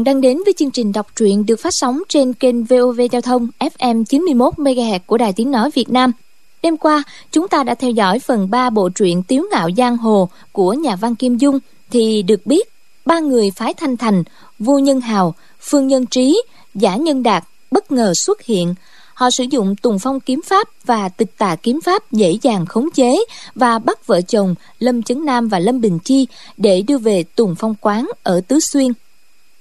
Bạn đang đến với chương trình đọc truyện được phát sóng trên kênh VOV Giao thông FM 91 MHz của Đài Tiếng nói Việt Nam. Đêm qua, chúng ta đã theo dõi phần 3 bộ truyện Tiếu ngạo giang hồ của nhà văn Kim Dung thì được biết ba người phái Thanh Thành, Vua Nhân Hào, Phương Nhân Trí, Giả Nhân Đạt bất ngờ xuất hiện. Họ sử dụng Tùng Phong kiếm pháp và Tịch Tà kiếm pháp dễ dàng khống chế và bắt vợ chồng Lâm Chấn Nam và Lâm Bình Chi để đưa về Tùng Phong quán ở Tứ Xuyên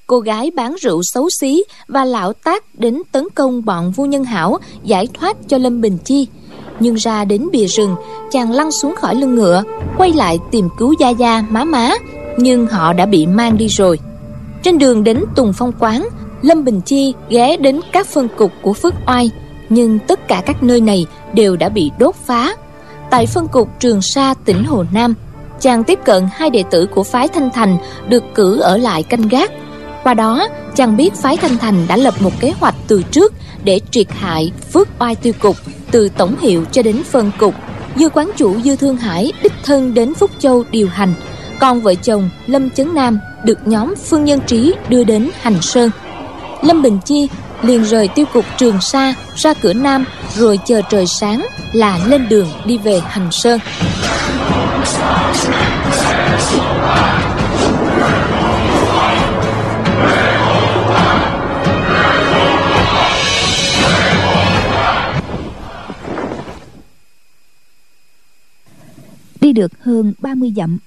cô gái bán rượu xấu xí và lão tác đến tấn công bọn vua nhân hảo, giải thoát cho lâm bình chi. Nhưng ra đến bìa rừng, chàng lăn xuống khỏi lưng ngựa, quay lại tìm cứu gia gia, má má. Nhưng họ đã bị mang đi rồi. Trên đường đến tùng phong quán, lâm bình chi ghé đến các phân cục của phước oai. Nhưng tất cả các nơi này đều đã bị đốt phá. Tại phân cục trường sa, tỉnh hồ nam, chàng tiếp cận hai đệ tử của phái thanh thành được cử ở lại canh gác qua đó, chàng biết phái thanh thành đã lập một kế hoạch từ trước để triệt hại phước oai tiêu cục, từ tổng hiệu cho đến phân cục. Dư quán chủ dư thương hải đích thân đến phúc châu điều hành. Còn vợ chồng lâm chấn nam được nhóm phương nhân trí đưa đến hành sơn. Lâm bình chi liền rời tiêu cục trường sa ra cửa nam, rồi chờ trời sáng là lên đường đi về hành sơn. Được hơn 30 dặm.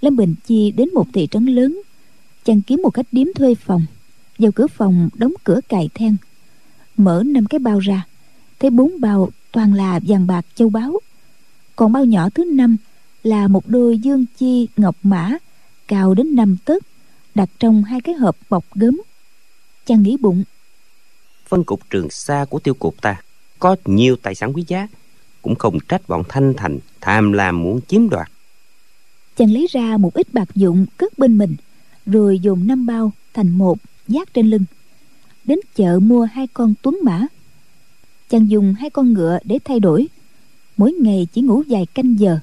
Lâm Bình Chi đến một thị trấn lớn, Chàng kiếm một khách điếm thuê phòng. Vào cửa phòng đóng cửa cài then, Mở năm cái bao ra. Thấy bốn bao toàn là vàng bạc châu báu. Còn bao nhỏ thứ năm Là một đôi dương chi ngọc mã Cao đến năm tấc, Đặt trong hai cái hộp bọc gấm. Chàng nghĩ bụng, Phân cục trường xa của tiêu cục ta Có nhiều tài sản quý giá cũng không trách bọn thanh thành tham lam muốn chiếm đoạt. Chàng lấy ra một ít bạc dụng cất bên mình, rồi dùng năm bao thành một giác trên lưng. Đến chợ mua hai con tuấn mã. Chàng dùng hai con ngựa để thay đổi. Mỗi ngày chỉ ngủ vài canh giờ,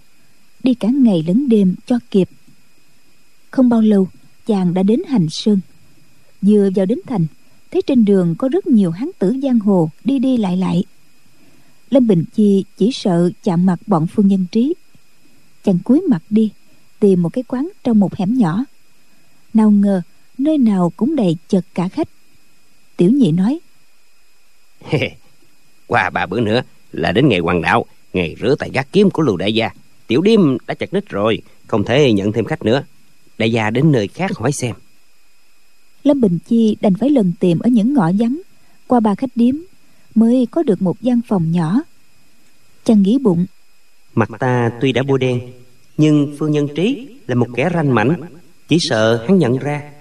đi cả ngày lẫn đêm cho kịp. Không bao lâu, chàng đã đến hành sơn. Vừa vào đến thành, thấy trên đường có rất nhiều hán tử giang hồ đi đi lại lại lâm bình chi chỉ sợ chạm mặt bọn phương nhân trí. Chàng cúi mặt đi tìm một cái quán trong một hẻm nhỏ. Nào ngờ nơi nào cũng đầy chật cả khách. Tiểu nhị nói qua ba bữa nữa là đến ngày hoàng đạo ngày rửa tay gác kiếm của lưu đại gia. Tiểu điếm đã chặt đích rồi không thể nhận thêm khách nữa. Đại gia đến nơi khác hỏi xem. Lâm bình chi đành phải lần tìm ở những ngõ vắng qua ba khách điếm mới có được một gian phòng nhỏ. Chàng nghĩ bụng. Mặt ta tuy đã bôi đen nhưng phương nhân trí là một kẻ ranh mảnh chỉ sợ hắn nhận ra.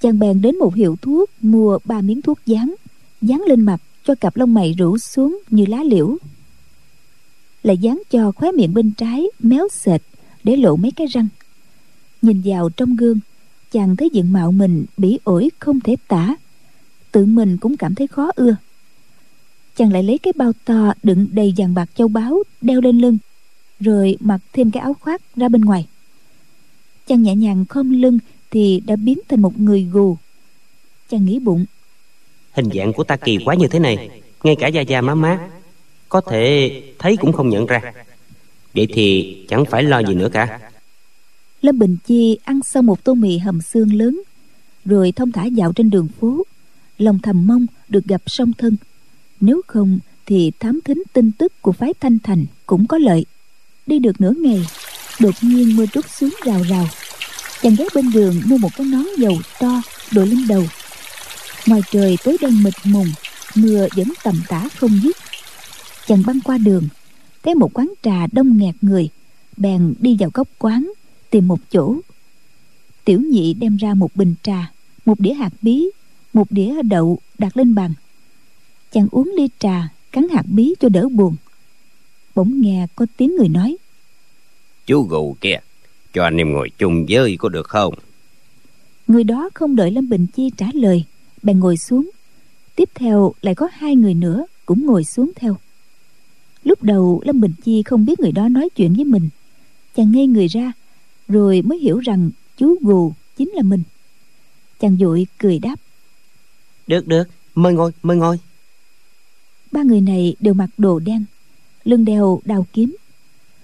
Chàng bèn đến một hiệu thuốc mua ba miếng thuốc dán dán lên mặt cho cặp lông mày rủ xuống như lá liễu. Lại dán cho khóe miệng bên trái méo sệt để lộ mấy cái răng. Nhìn vào trong gương chàng thấy diện mạo mình bỉ ổi không thể tả. Tự mình cũng cảm thấy khó ưa chàng lại lấy cái bao to đựng đầy vàng bạc châu báu đeo lên lưng rồi mặc thêm cái áo khoác ra bên ngoài. Chàng nhẹ nhàng khom lưng thì đã biến thành một người gù. Chàng nghĩ bụng. Hình dạng của ta kỳ quá như thế này ngay cả da da má má có thể thấy cũng không nhận ra. Vậy thì chẳng phải lo gì nữa cả. Lâm bình chi ăn xong một tô mì hầm xương lớn rồi thông thả dạo trên đường phố. Lòng thầm mong được gặp song thân nếu không, thì thám thính tin tức của phái thanh thành cũng có lợi. Đi được nửa ngày, đột nhiên mưa trút xuống rào rào. Chàng ghé bên đường mua một cái nón dầu to, đội lên đầu. Ngoài trời tối đen mịt mùng, mưa vẫn tầm tã không dứt. Chàng băng qua đường, thấy một quán trà đông nghẹt người. Bèn đi vào góc quán, tìm một chỗ. Tiểu nhị đem ra một bình trà, một đĩa hạt bí, một đĩa đậu đặt lên bàn chàng uống ly trà cắn hạt bí cho đỡ buồn. Bỗng nghe có tiếng người nói. Chú gù kia cho anh em ngồi chung với có được không? Người đó không đợi lâm bình chi trả lời bèn ngồi xuống. Tiếp theo lại có hai người nữa cũng ngồi xuống theo. Lúc đầu lâm bình chi không biết người đó nói chuyện với mình. Chàng ngây người ra rồi mới hiểu rằng chú gù chính là mình. Chàng dội cười đáp. Được được mời ngồi mời ngồi ba người này đều mặc đồ đen lưng đeo đào kiếm.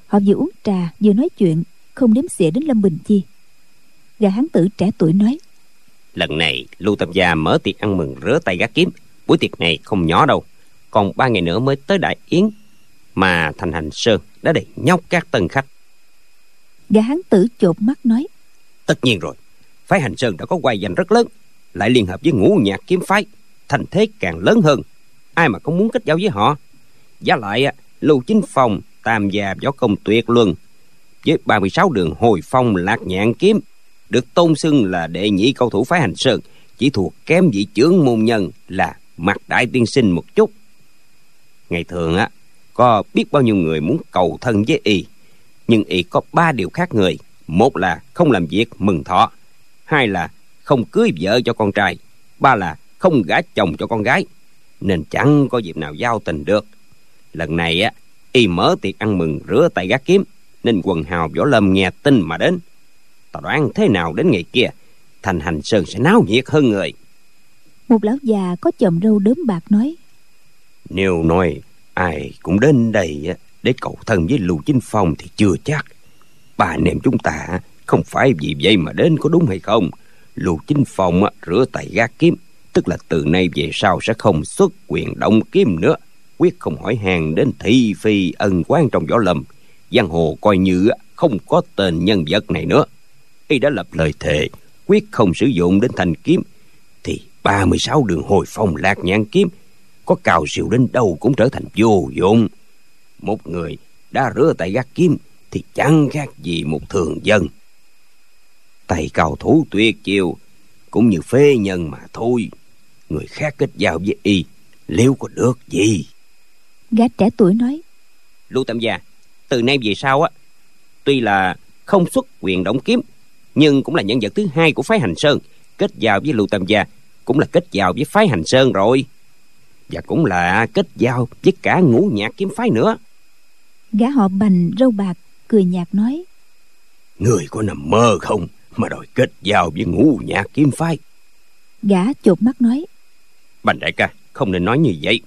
Họ vừa uống trà vừa nói chuyện không đếm xỉa đến lâm bình chi. Gã hán tử trẻ tuổi nói lần này lưu tam gia mở tiệc ăn mừng rửa tay gác kiếm. Buổi tiệc này không nhỏ đâu còn ba ngày nữa mới tới đại yến mà thành hành sơn đã đầy nhóc các tân khách. Gã hán tử chột mắt nói tất nhiên rồi phái hành sơn đã có quay danh rất lớn lại liên hợp với ngũ nhạc kiếm phái thành thế càng lớn hơn ai mà không muốn kết giao với họ? Giá lại lưu chính phòng tam gia, võ công tuyệt luân, với 36 đường hồi phong, lạc nhạn kiếm, được tôn xưng là đệ nhị cầu thủ phái hành sơn, chỉ thuộc kém vị trưởng môn nhân là mặt đại tiên sinh một chút. Ngày thường á, có biết bao nhiêu người muốn cầu thân với y, nhưng y có ba điều khác người. Một là không làm việc mừng thọ, hai là không cưới vợ cho con trai, ba là không gả chồng cho con gái nên chẳng có dịp nào giao tình được. Lần này á y mở tiệc ăn mừng rửa tay gác kiếm nên quần hào võ lâm nghe tin mà đến. Tao đoán thế nào đến ngày kia thành hành sơn sẽ náo nhiệt hơn người. Một lão già có chòm râu đốm bạc nói nếu nói ai cũng đến đây để cầu thân với lưu chính phong thì chưa chắc. Ba anh em chúng ta không phải vì vậy mà đến có đúng hay không? Lưu chính phong rửa tay gác kiếm tức là từ nay về sau sẽ không xuất quyền động kiếm nữa. Quyết không hỏi hàng đến thị phi ân quan trong võ lâm. Giang hồ coi như không có tên nhân vật này nữa. Y đã lập lời thề, quyết không sử dụng đến thành kiếm. Thì 36 đường hồi phong lạc nhãn kiếm, có cào siêu đến đâu cũng trở thành vô dụng. Một người đã rửa tay gác kiếm thì chẳng khác gì một thường dân. Tay cao thủ tuyệt chiêu, cũng như phế nhân mà thôi người khác kết giao với y liệu có được gì? Gã trẻ tuổi nói. Lưu tam gia từ nay về sau á tuy là không xuất quyền động kiếm nhưng cũng là nhân vật thứ hai của phái hành sơn kết giao với lưu tam gia cũng là kết giao với phái hành sơn rồi. Và cũng là kết giao với cả ngũ nhạc kiếm phái nữa. Gã họ bành râu bạc cười nhạt nói. Người có nằm mơ không mà đòi kết giao với ngũ nhạc kiếm phái? Gã chột mắt nói bành đại ca, không nên nói như vậy.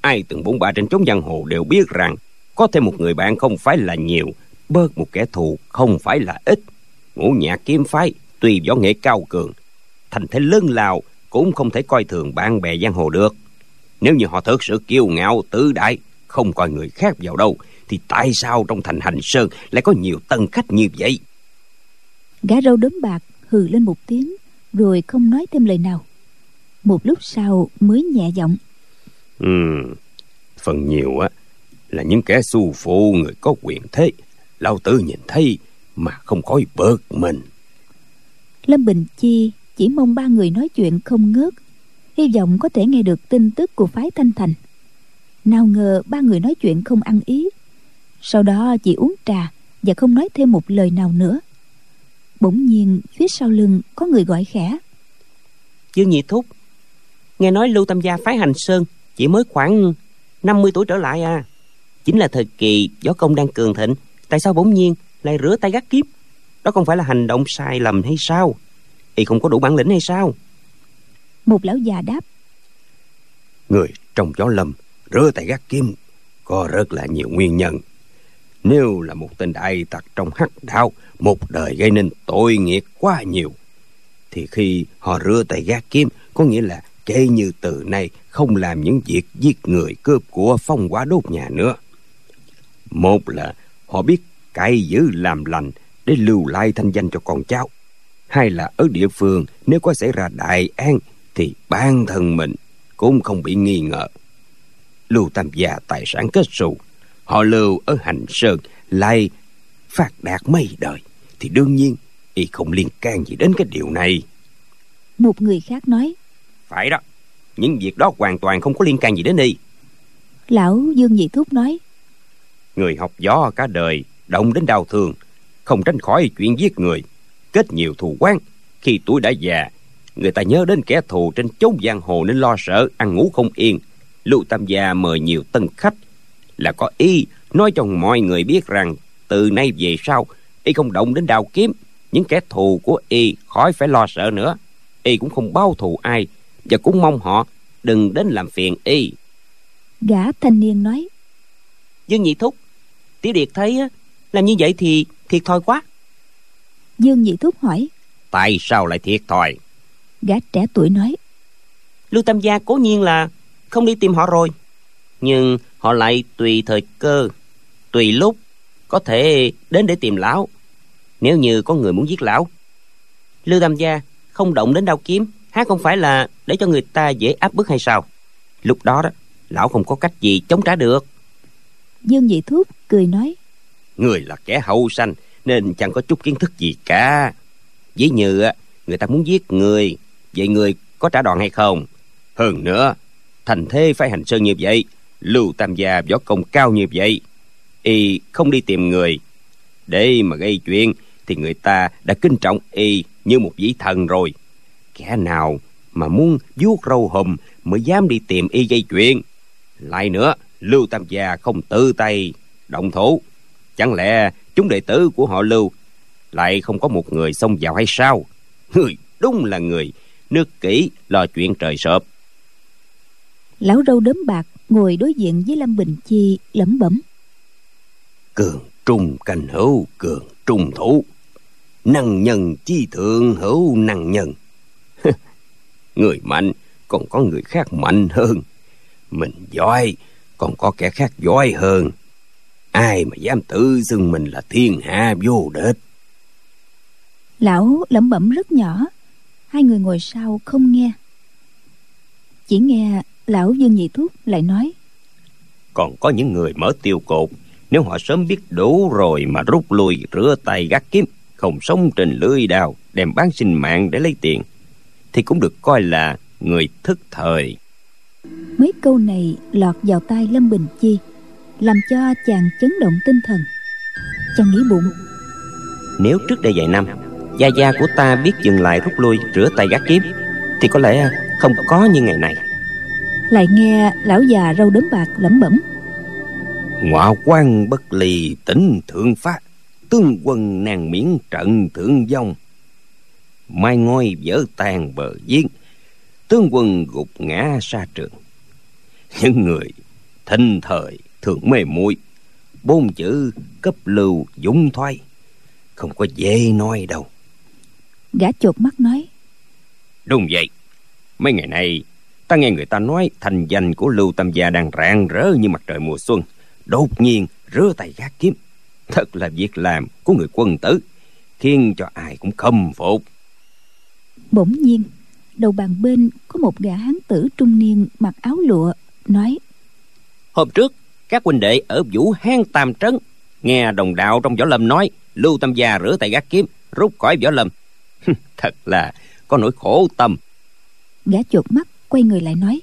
Ai từng bốn ba trên chốn giang hồ đều biết rằng có thêm một người bạn không phải là nhiều, bớt một kẻ thù không phải là ít. Ngũ nhạc kiếm phái, tuy võ nghệ cao cường, thành thế lớn lao cũng không thể coi thường bạn bè giang hồ được. Nếu như họ thực sự kiêu ngạo tự đại, không coi người khác vào đâu, thì tại sao trong thành hành sơn lại có nhiều tân khách như vậy? Gã râu đốm bạc hừ lên một tiếng, rồi không nói thêm lời nào một lúc sau mới nhẹ giọng. Ừ phần nhiều á là những kẻ su phụ người có quyền thế lão tử nhìn thấy mà không khỏi bớt mình. Lâm bình chi chỉ mong ba người nói chuyện không ngớt hy vọng có thể nghe được tin tức của phái thanh thành. Nào ngờ ba người nói chuyện không ăn ý. Sau đó chỉ uống trà và không nói thêm một lời nào nữa. Bỗng nhiên phía sau lưng có người gọi khẽ. Dương nhị thúc nghe nói lưu tam gia phái hành sơn chỉ mới khoảng 50 tuổi trở lại à. Chính là thời kỳ gió công đang cường thịnh tại sao bỗng nhiên lại rửa tay gác kiếp? Đó không phải là hành động sai lầm hay sao? Y không có đủ bản lĩnh hay sao? Một lão già đáp. Người trong gió lâm rửa tay gác kiếm có rất là nhiều nguyên nhân. Nếu là một tên đại tặc trong hắc đạo một đời gây nên tội nghiệp quá nhiều thì khi họ rửa tay gác kiếm có nghĩa là kể như từ nay không làm những việc giết người cướp của phong quá đốt nhà nữa. Một là họ biết cải giữ làm lành để lưu lại thanh danh cho con cháu. Hai là ở địa phương nếu có xảy ra đại an thì bản thân mình cũng không bị nghi ngờ. Lưu tam gia tài sản kết xù, họ lưu ở hành sơn lại phát đạt mấy đời thì đương nhiên y không liên can gì đến cái điều này. Một người khác nói phải đó. Những việc đó hoàn toàn không có liên can gì đến y. Lão dương nhị thúc nói. Người học gió cả đời động đến đau thương không tránh khỏi chuyện giết người kết nhiều thù quán khi tuổi đã già người ta nhớ đến kẻ thù trên chốn giang hồ nên lo sợ ăn ngủ không yên. Lưu tam gia mời nhiều tân khách. Là có ý nói cho mọi người biết rằng từ nay về sau y không động đến đào kiếm. Những kẻ thù của y khỏi phải lo sợ nữa. Y cũng không bao thù ai và cũng mong họ đừng đến làm phiền y. Gã thanh niên nói. Dương nhị thúc tiểu điệt thấy làm như vậy thì thiệt thòi quá. Dương nhị thúc hỏi. Tại sao lại thiệt thòi? Gã trẻ tuổi nói. Lưu tam gia cố nhiên là không đi tìm họ rồi nhưng họ lại tùy thời cơ tùy lúc có thể đến để tìm lão nếu như có người muốn giết lão. Lưu tam gia không động đến đao kiếm há không phải là để cho người ta dễ áp bức hay sao? Lúc đó đó lão không có cách gì chống trả được. Dương nhị thúc cười nói người là kẻ hậu sanh nên chẳng có chút kiến thức gì cả. Ví như người ta muốn giết người vậy người có trả đòn hay không? Hơn nữa thành thế phải hành sơn như vậy lưu tam gia võ công cao như vậy y không đi tìm người. Để mà gây chuyện thì người ta đã kinh trọng y như một vị thần rồi kẻ nào mà muốn vuốt râu hùm mới dám đi tìm y gây chuyện lại nữa lưu tam gia không tự tay động thủ. Chẳng lẽ chúng đệ tử của họ lưu lại không có một người xông vào hay sao? Người đúng là người nước kỹ lo chuyện trời sợp. Lão râu đốm bạc ngồi đối diện với lâm bình chi lẩm bẩm. Cường trung canh hữu cường trung thủ. Năng nhân chi thượng hữu năng nhân người mạnh còn có người khác mạnh hơn. Mình giỏi còn có kẻ khác giỏi hơn. Ai mà dám tự xưng mình là thiên hạ vô địch? Lão lẩm bẩm rất nhỏ. Hai người ngồi sau không nghe. Chỉ nghe lão dương nhị thúc lại nói. Còn có những người mở tiêu cột. Nếu họ sớm biết đủ rồi mà rút lui rửa tay gác kiếm không sống trên lưới đao đem bán sinh mạng để lấy tiền thì cũng được coi là người thức thời. Mấy câu này lọt vào tai lâm bình chi làm cho chàng chấn động tinh thần. Chàng nghĩ bụng nếu trước đây vài năm gia gia của ta biết dừng lại rút lui rửa tay gác kiếm thì có lẽ không có như ngày này lại nghe lão già râu đốm bạc lẩm bẩm. Ngọa quan bất lì tỉnh thượng phát tương quân nàng miễn trận thượng vong mai ngôi vỡ tan bờ giếng tướng quân gục ngã xa trường. Những người thinh thời thường mê muội bốn chữ cấp lưu dũng thoái không có dễ nói đâu. Gã chột mắt nói đúng vậy. Mấy ngày nay ta nghe người ta nói thành danh của lưu tam gia đang rạng rỡ như mặt trời mùa xuân đột nhiên rửa tay gác kiếm. Thật là việc làm của người quân tử khiến cho ai cũng khâm phục bỗng nhiên đầu bàn bên có một gã hán tử trung niên mặc áo lụa nói hôm trước các huynh đệ ở vũ hang tam trấn nghe đồng đạo trong võ lâm nói lưu tam gia rửa tay gác kiếm rút khỏi võ lâm. Thật là có nỗi khổ tâm. Gã chột mắt quay người lại nói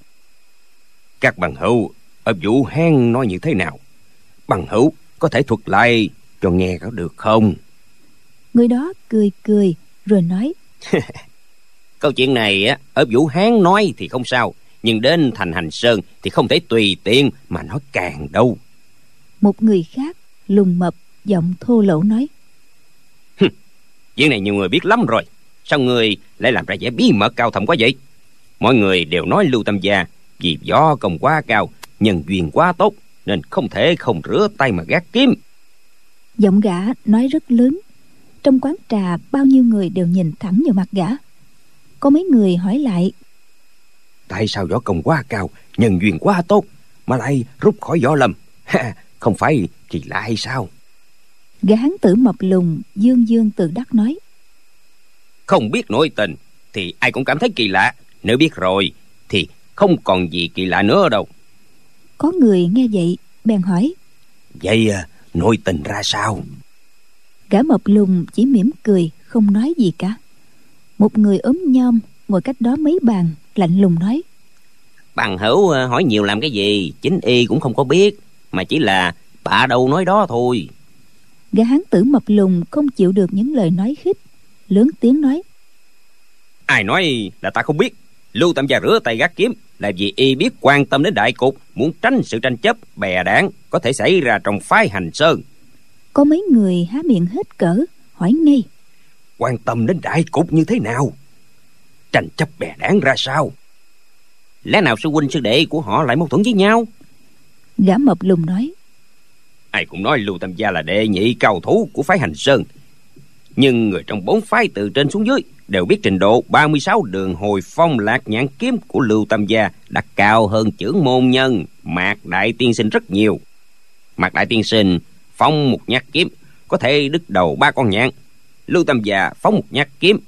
các bằng hữu ở vũ hang nói như thế nào? Bằng hữu có thể thuật lại cho nghe có được không? Người đó cười cười rồi nói câu chuyện này á ở vũ hán nói thì không sao nhưng đến thành hành sơn thì không thể tùy tiện mà nói càng đâu. Một người khác lùng mập giọng thô lỗ nói. Chuyện này nhiều người biết lắm rồi. Sao người lại làm ra vẻ bí mật cao thầm quá vậy? Mọi người đều nói lưu tâm gia vì võ công quá cao nhân duyên quá tốt nên không thể không rửa tay mà gác kiếm. Giọng gã nói rất lớn. Trong quán trà bao nhiêu người đều nhìn thẳng vào mặt gã có mấy người hỏi lại. Tại sao võ công quá cao nhân duyên quá tốt mà lại rút khỏi võ lâm ha, không phải kỳ lạ hay sao? Gã hán tử mập lùn dương dương tự đắc nói. Không biết nội tình thì ai cũng cảm thấy kỳ lạ. Nếu biết rồi thì không còn gì kỳ lạ nữa đâu. Có người nghe vậy bèn hỏi. Vậy à, nội tình ra sao? Gã mập lùn chỉ mỉm cười không nói gì cả một người ốm nhom ngồi cách đó mấy bàn lạnh lùng nói. Bằng hữu à, hỏi nhiều làm cái gì? Chính y cũng không có biết mà chỉ là bạ đâu nói đó thôi. Gã hán tử mập lùn không chịu được những lời nói khích lớn tiếng nói. Ai nói là ta không biết. Lưu tam gia rửa tay gác kiếm là vì y biết quan tâm đến đại cục muốn tránh sự tranh chấp bè đảng có thể xảy ra trong phái hành sơn. Có mấy người há miệng hết cỡ hỏi ngay quan tâm đến đại cục như thế nào? Tranh chấp bè đảng ra sao? Lẽ nào sư huynh sư đệ của họ lại mâu thuẫn với nhau? Gã mập lùng nói. Ai cũng nói lưu tam gia là đệ nhị cao thủ của phái hành sơn. Nhưng người trong bốn phái từ trên xuống dưới đều biết trình độ 36 đường hồi phong lạc nhãn kiếm của Lưu Tam Gia đã cao hơn trưởng môn nhân Mạc Đại Tiên Sinh rất nhiều. Mạc Đại Tiên Sinh phong một nhát kiếm có thể đứt đầu ba con nhạn. Lưu Tam Gia phóng một nhát kiếm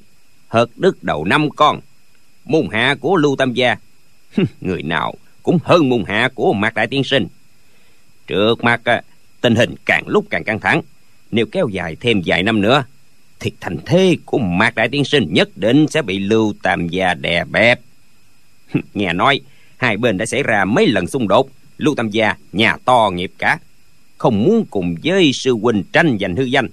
hợt đứt đầu năm con. Môn hạ của Lưu Tam Gia người nào cũng hơn môn hạ của Mạc Đại Tiên Sinh. Trước mặt à, tình hình càng lúc càng căng thẳng. Nếu kéo dài thêm vài năm nữa, thì thành thế của mạc đại tiên sinh nhất định sẽ bị lưu tam gia đè bẹp nghe nói, hai bên đã xảy ra mấy lần xung đột lưu tam gia, nhà to nghiệp cả không muốn cùng với sư huynh tranh giành hư danh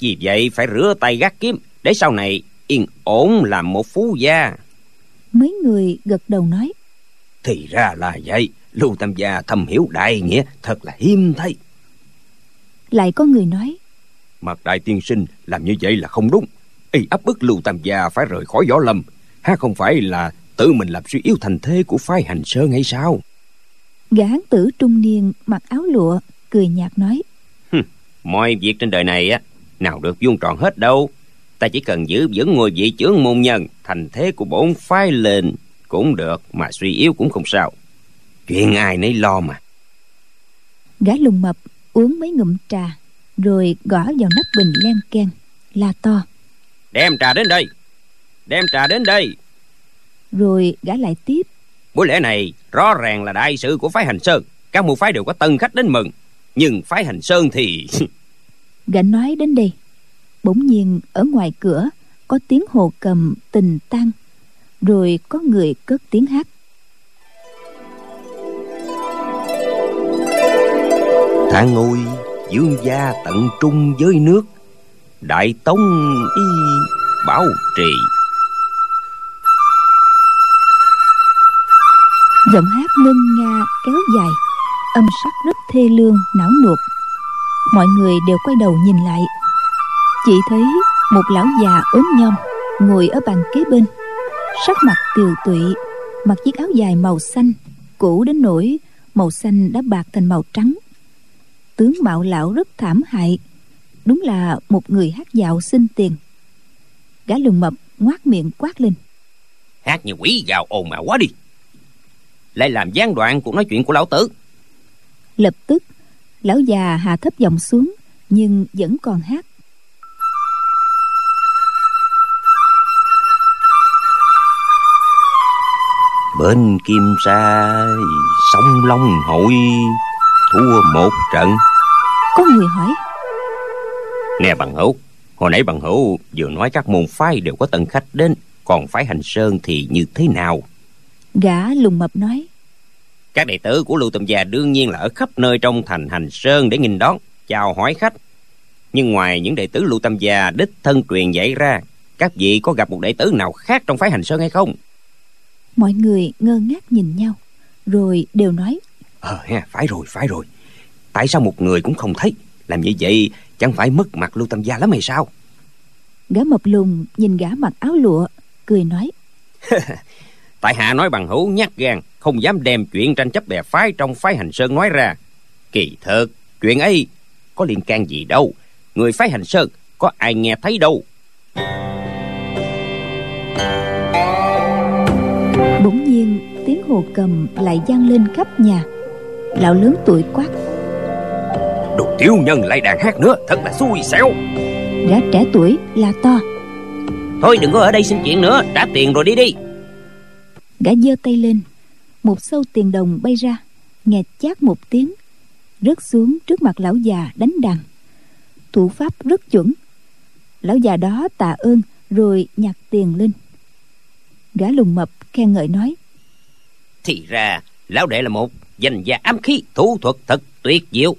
vì vậy phải rửa tay gác kiếm để sau này yên ổn làm một phú gia. Mấy người gật đầu nói thì ra là vậy lưu tam gia thầm hiểu đại nghĩa thật là hiếm thấy. Lại có người nói Mặt đại tiên sinh làm như vậy là không đúng. Y áp bức lưu tam gia phải rời khỏi võ lâm. Ha không phải là tự mình làm suy yếu thành thế của phái hành sơn hay sao? Gã tử trung niên mặc áo lụa cười nhạt nói mọi việc trên đời này á nào được vuông tròn hết đâu. Ta chỉ cần giữ vững ngôi vị trưởng môn nhân thành thế của bổn phái lên cũng được mà suy yếu cũng không sao. Chuyện ai nấy lo mà. Gã lùng mập uống mấy ngụm trà rồi gõ vào nắp bình len keng la to. Đem trà đến đây. Đem trà đến đây. Rồi gã lại tiếp. Buổi lễ này rõ ràng là đại sự của phái hành sơn. Các môn phái đều có tân khách đến mừng. Nhưng phái hành sơn thì gã nói đến đây. Bỗng nhiên ở ngoài cửa có tiếng hồ cầm tình tăng rồi có người cất tiếng hát. Tháng ngôi dương gia tận trung với nước đại tông y bảo trì. Giọng hát ngân nga kéo dài âm sắc rất thê lương não nuột mọi người đều quay đầu nhìn lại. Chỉ thấy một lão già ốm nhom ngồi ở bàn kế bên sắc mặt tiều tụy mặc chiếc áo dài màu xanh cũ đến nỗi màu xanh đã bạc thành màu trắng. Tướng mạo lão rất thảm hại đúng là một người hát dạo xin tiền. Gã lùng mập ngoác miệng quát lên. Hát như quỷ gào ồn mà quá đi. Lại làm gián đoạn cuộc nói chuyện của lão tử. Lập tức lão già hạ thấp giọng xuống nhưng vẫn còn hát. Bên kim sa sông long hội thua một trận. Có người hỏi nè bằng hữu hồi nãy bằng hữu vừa nói các môn phái đều có tân khách đến còn phái hành sơn thì như thế nào? Gã lùng mập nói các đệ tử của lưu tầm già đương nhiên là ở khắp nơi trong thành hành sơn để nghinh đón chào hỏi khách. Nhưng ngoài những đệ tử lưu tâm già đích thân truyền dạy ra các vị có gặp một đệ tử nào khác trong phái hành sơn hay không? Mọi người ngơ ngác nhìn nhau rồi đều nói ờ ha phải rồi phải rồi. Tại sao một người cũng không thấy? Làm như vậy chẳng phải mất mặt lưu tâm gia lắm hay sao? Gã mập lùn nhìn gã mặc áo lụa cười nói tại hạ nói bằng hữu nhát gan không dám đem chuyện tranh chấp bè phái trong phái hành sơn nói ra. Kỳ thực chuyện ấy có liên can gì đâu. Người phái hành sơn có ai nghe thấy đâu. Bỗng nhiên tiếng hồ cầm lại vang lên khắp nhà. Lão lớn tuổi quát. Đồ tiểu nhân lại đàn hát nữa thật là xui xẻo. Gã trẻ tuổi là to. Thôi đừng có ở đây xin chuyện nữa trả tiền rồi đi đi. Gã giơ tay lên một sâu tiền đồng bay ra nghe chát một tiếng rớt xuống trước mặt lão già đánh đàn. Thủ pháp rất chuẩn. Lão già đó tạ ơn rồi nhặt tiền lên. Gã lùng mập khen ngợi nói thì ra lão đệ là một danh gia ám khí thủ thuật thật tuyệt diệu.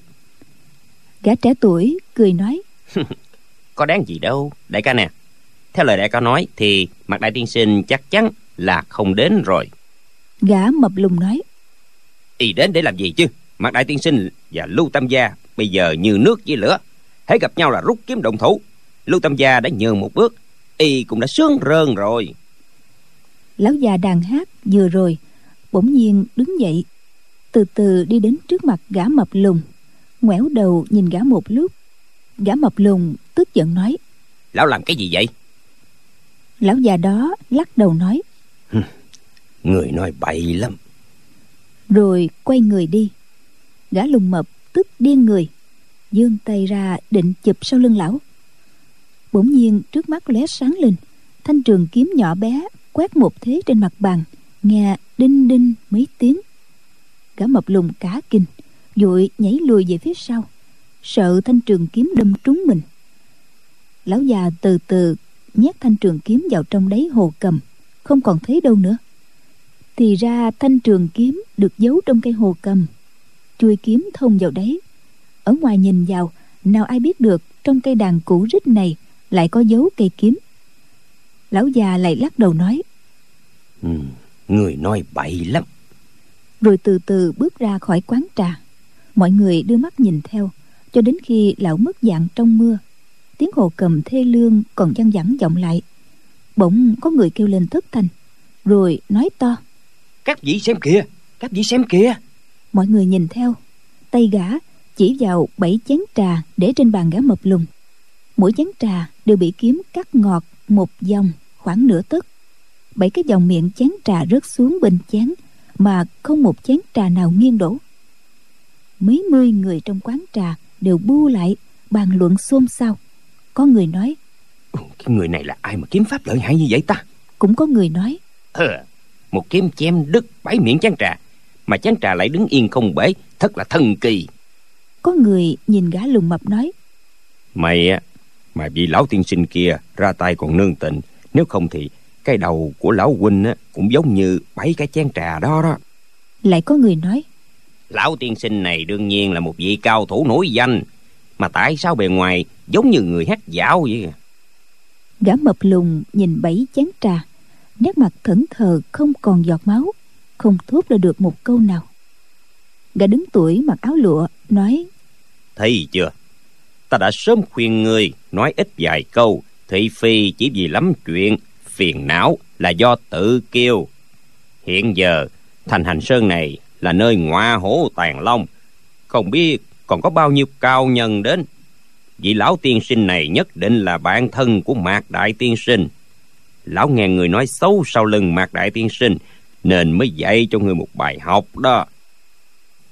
Gã trẻ tuổi cười nói có đáng gì đâu đại ca nè. Theo lời đại ca nói thì mặt đại tiên sinh chắc chắn là không đến rồi gã mập lùng nói. Y đến để làm gì chứ? Mặt đại tiên sinh và lưu tam gia bây giờ như nước với lửa. Hãy gặp nhau là rút kiếm động thủ. Lưu tam gia đã nhường một bước. Y cũng đã sướng rơn rồi. Lão già đàn hát vừa rồi bỗng nhiên đứng dậy từ từ đi đến trước mặt gã mập lùn ngoẻo đầu nhìn gã một lúc. Gã mập lùn tức giận nói. Lão làm cái gì vậy? Lão già đó lắc đầu nói người nói bậy lắm. Rồi quay người đi. Gã lùng mập tức điên người, giương tay ra định chụp sau lưng lão. Bỗng nhiên trước mắt lóe sáng lên, thanh trường kiếm nhỏ bé quét một thế trên mặt bàn, nghe đinh đinh mấy tiếng. Gã mập lùng cả kinh, vội nhảy lùi về phía sau, sợ thanh trường kiếm đâm trúng mình. Lão già từ từ nhét thanh trường kiếm vào trong đáy hồ cầm, không còn thấy đâu nữa thì ra thanh trường kiếm được giấu trong cây hồ cầm. Chui kiếm thông vào đấy. Ở ngoài nhìn vào nào ai biết được trong cây đàn cũ rích này lại có dấu cây kiếm. Lão già lại lắc đầu nói ừ, người nói bậy lắm. Rồi từ từ bước ra khỏi quán trà. Mọi người đưa mắt nhìn theo cho đến khi lão mất dạng trong mưa. Tiếng hồ cầm thê lương còn văng vẳng vọng lại. Bỗng có người kêu lên thất thanh rồi nói to các vị xem kìa. Các vị xem kìa. Mọi người nhìn theo. Tay gã chỉ vào bảy chén trà để trên bàn gã mập lùn. Mỗi chén trà đều bị kiếm cắt ngọt một dòng khoảng nửa tấc. Bảy cái dòng miệng chén trà rớt xuống bên chén mà không một chén trà nào nghiêng đổ. Mấy mươi người trong quán trà đều bu lại bàn luận xôn xao. Có người nói cái người này là ai mà kiếm pháp lợi hại như vậy ta? cũng có người nói ờ, một kiếm chém đứt bảy miệng chén trà mà chén trà lại đứng yên không bể thật là thần kỳ. Có người nhìn gã lùn mập nói mày á mà vì lão tiên sinh kia ra tay còn nương tình nếu không thì cái đầu của lão huynh á cũng giống như bảy cái chén trà đó đó. lại có người nói lão tiên sinh này đương nhiên là một vị cao thủ nổi danh mà tại sao bề ngoài giống như người hát dạo vậy? Gã mập lùn nhìn bảy chén trà nét mặt thẫn thờ, không còn giọt máu, không thốt ra được một câu nào. Gã đứng tuổi mặc áo lụa, nói, thấy chưa? Ta đã sớm khuyên ngươi nói ít vài câu, thị phi chỉ vì lắm chuyện, phiền não là do tự kêu. hiện giờ, thành hành sơn này là nơi ngoa hổ tàn long, không biết còn có bao nhiêu cao nhân đến. Vị lão tiên sinh này nhất định là bạn thân của mạc đại tiên sinh lão nghe người nói xấu sau lưng mạc đại tiên sinh nên mới dạy cho người một bài học đó.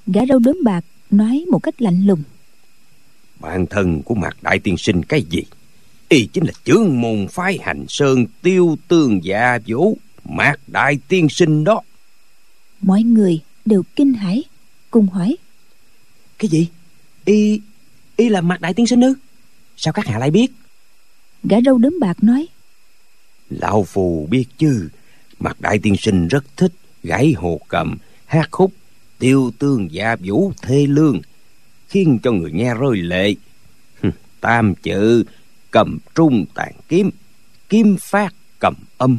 Gã râu đốm bạc nói một cách lạnh lùng. Bạn thân của mạc đại tiên sinh cái gì? Y chính là chướng môn phái hành sơn tiêu tương dạ vũ mạc đại tiên sinh đó. Mọi người đều kinh hãi cùng hỏi. Cái gì? Y y là mạc đại tiên sinh ư? Sao các hạ lại biết? Gã râu đốm bạc nói lão phù biết chứ? Mặt đại tiên sinh rất thích gãy hồ cầm, hát khúc tiêu tương gia vũ thê lương, khiến cho người nghe rơi lệ. Tam chữ, cầm trung tàn kiếm kiếm phát cầm âm.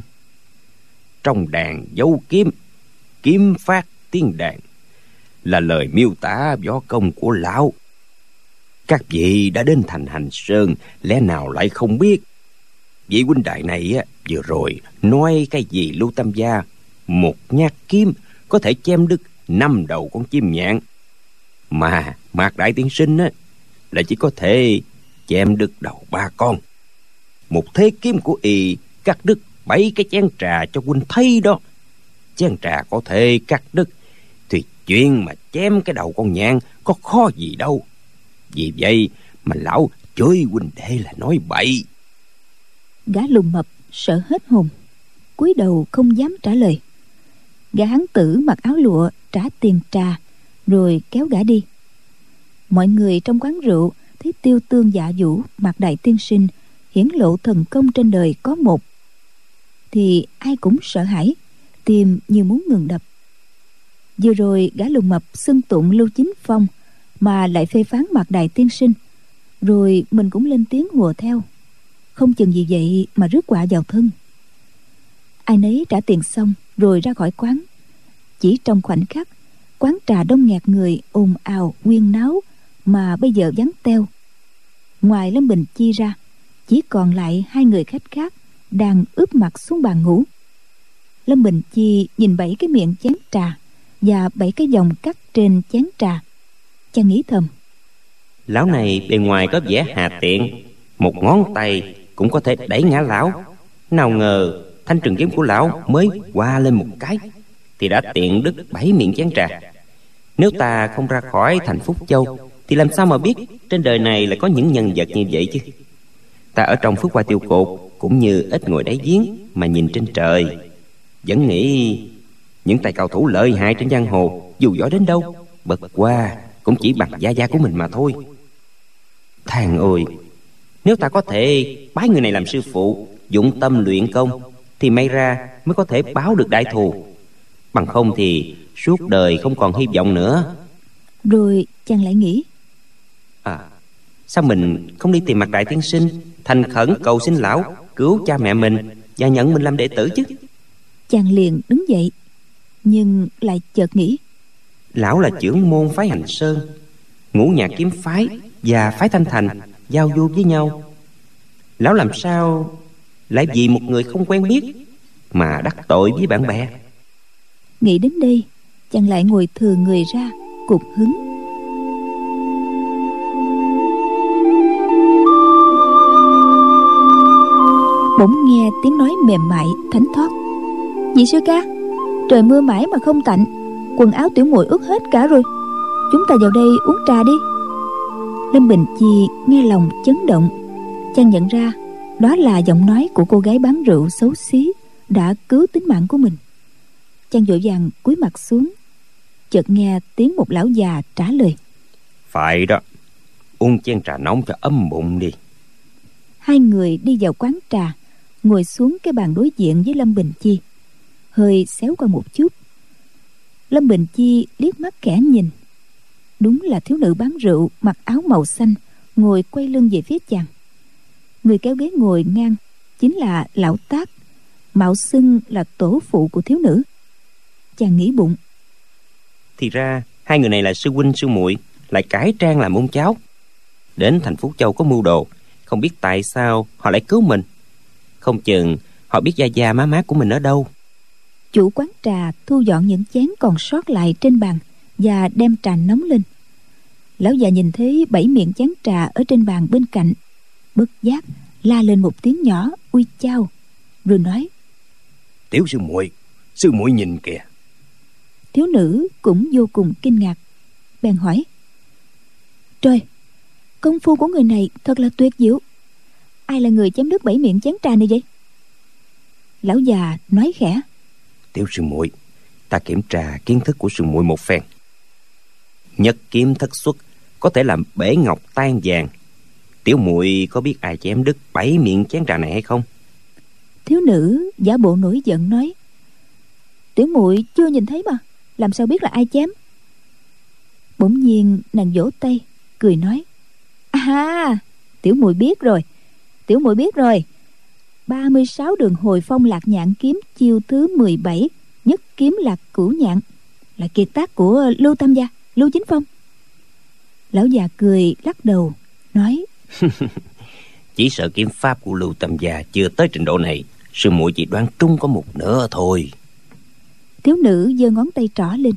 Trong đàn dấu kiếm kiếm phát tiếng đàn, là lời miêu tả võ công của lão. Các vị đã đến thành hành sơn, lẽ nào lại không biết? Vị huynh đại này á vừa rồi nói cái gì lưu tam gia? Một nhát kiếm có thể chém đứt năm đầu con chim nhạn. Mà mạc đại tiên sinh á, là chỉ có thể chém đứt đầu ba con. Một thế kiếm của y cắt đứt bảy cái chén trà cho huynh thấy đó. Chén trà có thể cắt đứt thì chuyện mà chém cái đầu con nhạn có khó gì đâu. Vì vậy mà lão chửi huynh đệ là nói bậy. Gã lùn mập sợ hết hồn. Cúi đầu không dám trả lời. Gã hán tử mặc áo lụa, trả tiền trà, rồi kéo gã đi. Mọi người trong quán rượu thấy tiêu tương dạ vũ mặc đại tiên sinh, hiển lộ thần công trên đời có một, thì ai cũng sợ hãi tim như muốn ngừng đập. Vừa rồi gã lùn mập xưng tụng lưu chính phong, mà lại phê phán mặt đại tiên sinh, rồi mình cũng lên tiếng hùa theo không chừng gì vậy mà rước quả vào thân. Ai nấy trả tiền xong rồi ra khỏi quán. Chỉ trong khoảnh khắc, quán trà đông nghẹt người ồn ào quyên náo mà bây giờ vắng teo. Ngoài lâm bình chi ra, chỉ còn lại hai người khách khác đang ướp mặt xuống bàn ngủ. Lâm bình chi nhìn bảy cái miệng chén trà và bảy cái dòng cắt trên chén trà. Chàng nghĩ thầm, lão này bề ngoài có vẻ hà tiện, một ngón tay cũng có thể đẩy ngã lão. Nào ngờ, thanh trường kiếm của lão mới qua lên một cái, thì đã tiện đứt bảy miệng chén trà. Nếu ta không ra khỏi thành phúc châu, thì làm sao mà biết trên đời này lại có những nhân vật như vậy chứ? Ta ở trong phước hoa tiêu cột, cũng như ít ngồi đáy giếng mà nhìn trên trời. Vẫn nghĩ những tay cao thủ lợi hại trên giang hồ, dù giỏi đến đâu, bật qua cũng chỉ bằng gia gia của mình mà thôi. Thằng ơi nếu ta có thể bái người này làm sư phụ dụng tâm luyện công thì may ra mới có thể báo được đại thù. Bằng không thì suốt đời không còn hy vọng nữa. Rồi chàng lại nghĩ. À sao mình không đi tìm mặt đại tiên sinh thành khẩn cầu xin lão cứu cha mẹ mình và nhận mình làm đệ tử chứ? Chàng liền đứng dậy nhưng lại chợt nghĩ. Lão là trưởng môn phái hành sơn ngũ nhạc kiếm phái và phái thanh thành giao du với nhau. Lão làm sao lại vì một người không quen biết mà đắc tội với bạn bè? Nghĩ đến đây, chàng lại ngồi thừa người ra, cục hứng. Bỗng nghe tiếng nói mềm mại, thánh thoát. Nhị sư ca, trời mưa mãi mà không tạnh, quần áo tiểu muội ướt hết cả rồi. Chúng ta vào đây uống trà đi lâm bình chi nghe lòng chấn động. Chàng nhận ra đó là giọng nói của cô gái bán rượu xấu xí đã cứu tính mạng của mình. Chàng vội vàng cúi mặt xuống chợt nghe tiếng một lão già trả lời. Phải đó uống chén trà nóng cho ấm bụng đi. Hai người đi vào quán trà ngồi xuống cái bàn đối diện với lâm bình chi hơi xéo qua một chút. Lâm bình chi liếc mắt kẻ nhìn đúng là thiếu nữ bán rượu mặc áo màu xanh ngồi quay lưng về phía chàng. Người kéo ghế ngồi ngang chính là lão tác mạo xưng là tổ phụ của thiếu nữ. Chàng nghĩ bụng. Thì ra hai người này là sư huynh sư muội lại cải trang làm ông cháu. Đến thành phú châu có mưu đồ không biết tại sao họ lại cứu mình. Không chừng họ biết gia gia má má của mình ở đâu. Chủ quán trà thu dọn những chén còn sót lại trên bàn và đem trà nóng lên. Lão già nhìn thấy bảy miệng chén trà ở trên bàn bên cạnh bất giác la lên một tiếng nhỏ uy chao rồi nói tiểu sư muội sư muội nhìn kìa. Thiếu nữ cũng vô cùng kinh ngạc bèn hỏi trời công phu của người này thật là tuyệt diệu. Ai là người chém đứt bảy miệng chén trà này vậy? Lão già nói khẽ tiểu sư muội ta kiểm tra kiến thức của sư muội một phen nhất kiếm thất xuất, có thể làm bể ngọc tan vàng. Tiểu muội có biết ai chém đứt bảy miệng chén trà này hay không? Thiếu nữ giả bộ nổi giận nói, tiểu muội chưa nhìn thấy mà, làm sao biết là ai chém? Bỗng nhiên nàng vỗ tay, cười nói à tiểu muội biết rồi, tiểu muội biết rồi. 36 đường hồi phong lạc nhạn kiếm chiêu thứ 17 nhất kiếm lạc cửu nhạn, là kiệt tác của lưu tam gia lưu chính phong. Lão già cười lắc đầu nói chỉ sợ kiếm pháp của lưu tam gia chưa tới trình độ này sư muội chỉ đoán trung có một nửa thôi. Thiếu nữ giơ ngón tay trỏ lên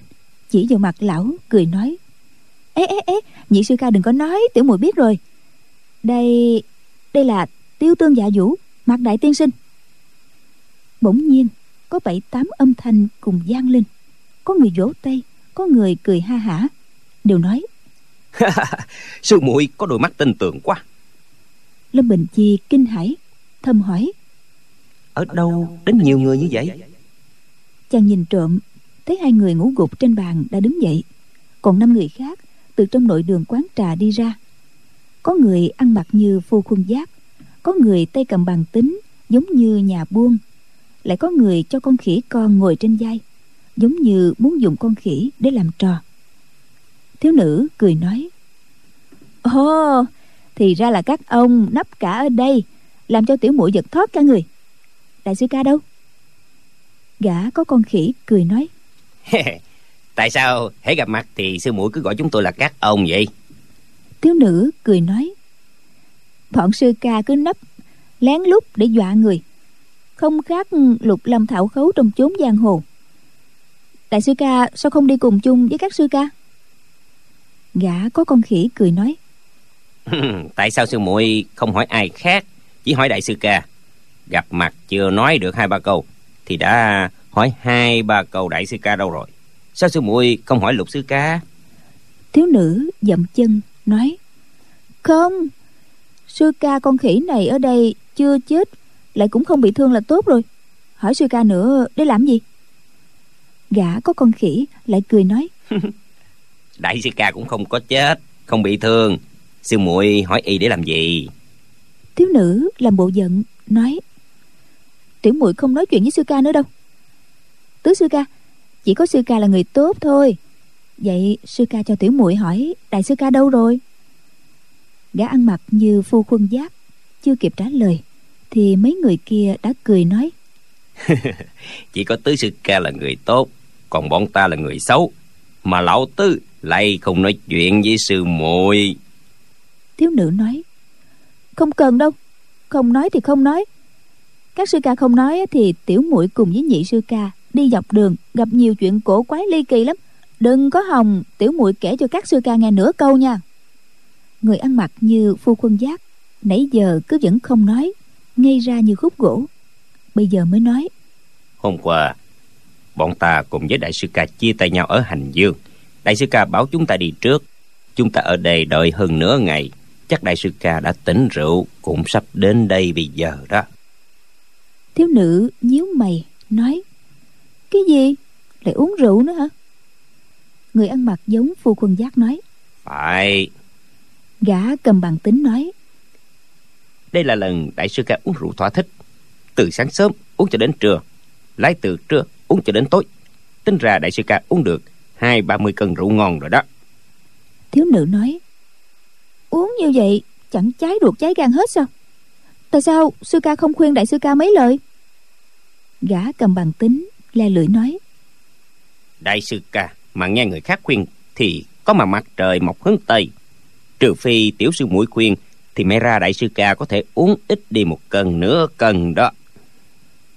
chỉ vào mặt lão cười nói ế ế ế nhị sư ca đừng có nói tiểu muội biết rồi. Đây đây là tiêu tương dạ vũ mặt đại tiên sinh. Bỗng nhiên có bảy tám âm thanh cùng vang lên. Có người vỗ tay có người cười ha hả đều nói sư muội có đôi mắt tin tưởng quá. Lâm bình chi kinh hãi thầm hỏi ở đâu đến nhiều người như vậy? chàng nhìn trộm thấy hai người ngủ gục trên bàn đã đứng dậy. Còn năm người khác từ trong nội đường quán trà đi ra. Có người ăn mặc như phu khuôn giáp có người tay cầm bàn tính giống như nhà buôn lại có người cho con khỉ con ngồi trên vai giống như muốn dùng con khỉ để làm trò. Thiếu nữ cười nói ồ thì ra là các ông nấp cả ở đây làm cho tiểu muội giật thoát cả người. Đại sư ca đâu? Gã có con khỉ cười nói tại sao hãy gặp mặt thì sư muội cứ gọi chúng tôi là các ông vậy? Thiếu nữ cười nói bọn sư ca cứ nấp lén lút để dọa người không khác lục lâm thảo khấu trong chốn giang hồ đại sư ca sao không đi cùng chung với các sư ca? Gã có con khỉ cười nói. Tại sao sư muội không hỏi ai khác chỉ hỏi đại sư ca? Gặp mặt chưa nói được hai ba câu thì đã hỏi hai ba câu đại sư ca đâu rồi? Sao sư muội không hỏi lục sư ca? Thiếu nữ dậm chân nói. Không sư ca con khỉ này ở đây chưa chết lại cũng không bị thương là tốt rồi. Hỏi sư ca nữa để làm gì gã có con khỉ lại cười nói. Đại sư ca cũng không có chết không bị thương. Sư muội hỏi y để làm gì? Thiếu nữ làm bộ giận nói. Tiểu muội không nói chuyện với sư ca nữa đâu. Tứ sư ca chỉ có sư ca là người tốt thôi. Vậy sư ca cho tiểu muội hỏi đại sư ca đâu rồi? Gã ăn mặc như phu khuân giáp chưa kịp trả lời thì mấy người kia đã cười nói. Chỉ có tứ sư ca là người tốt còn bọn ta là người xấu mà lão tứ lại không nói chuyện với sư muội. Thiếu nữ nói không cần đâu không nói thì không nói. Các sư ca không nói thì tiểu muội cùng với nhị sư ca đi dọc đường gặp nhiều chuyện cổ quái ly kỳ lắm. Đừng có hòng tiểu muội kể cho các sư ca nghe nửa câu nha. Người ăn mặc như phu khuân giác nãy giờ cứ vẫn không nói ngây ra như khúc gỗ. Bây giờ mới nói hôm qua bọn ta cùng với đại sư ca chia tay nhau ở hành dương. Đại sư ca bảo chúng ta đi trước. Chúng ta ở đây đợi hơn nửa ngày. Chắc đại sư ca đã tỉnh rượu cũng sắp đến đây bây giờ đó. Thiếu nữ nhíu mày nói cái gì? Lại uống rượu nữa hả? Người ăn mặc giống phu quân giác nói. Phải. Gã cầm bằng tính nói đây là lần đại sư ca uống rượu thỏa thích. Từ sáng sớm uống cho đến trưa lái từ trưa uống cho đến tối. Tính ra đại sư ca uống được hai ba mươi cân rượu ngon rồi đó. Thiếu nữ nói uống như vậy chẳng cháy ruột cháy gan hết sao? Tại sao sư ca không khuyên đại sư ca mấy lời? Gã cầm bằng tính le lưỡi nói đại sư ca mà nghe người khác khuyên thì có mà mặt trời mọc hướng tây. Trừ phi tiểu sư mũi khuyên thì mẹ ra đại sư ca có thể uống ít đi một cân nửa cân đó.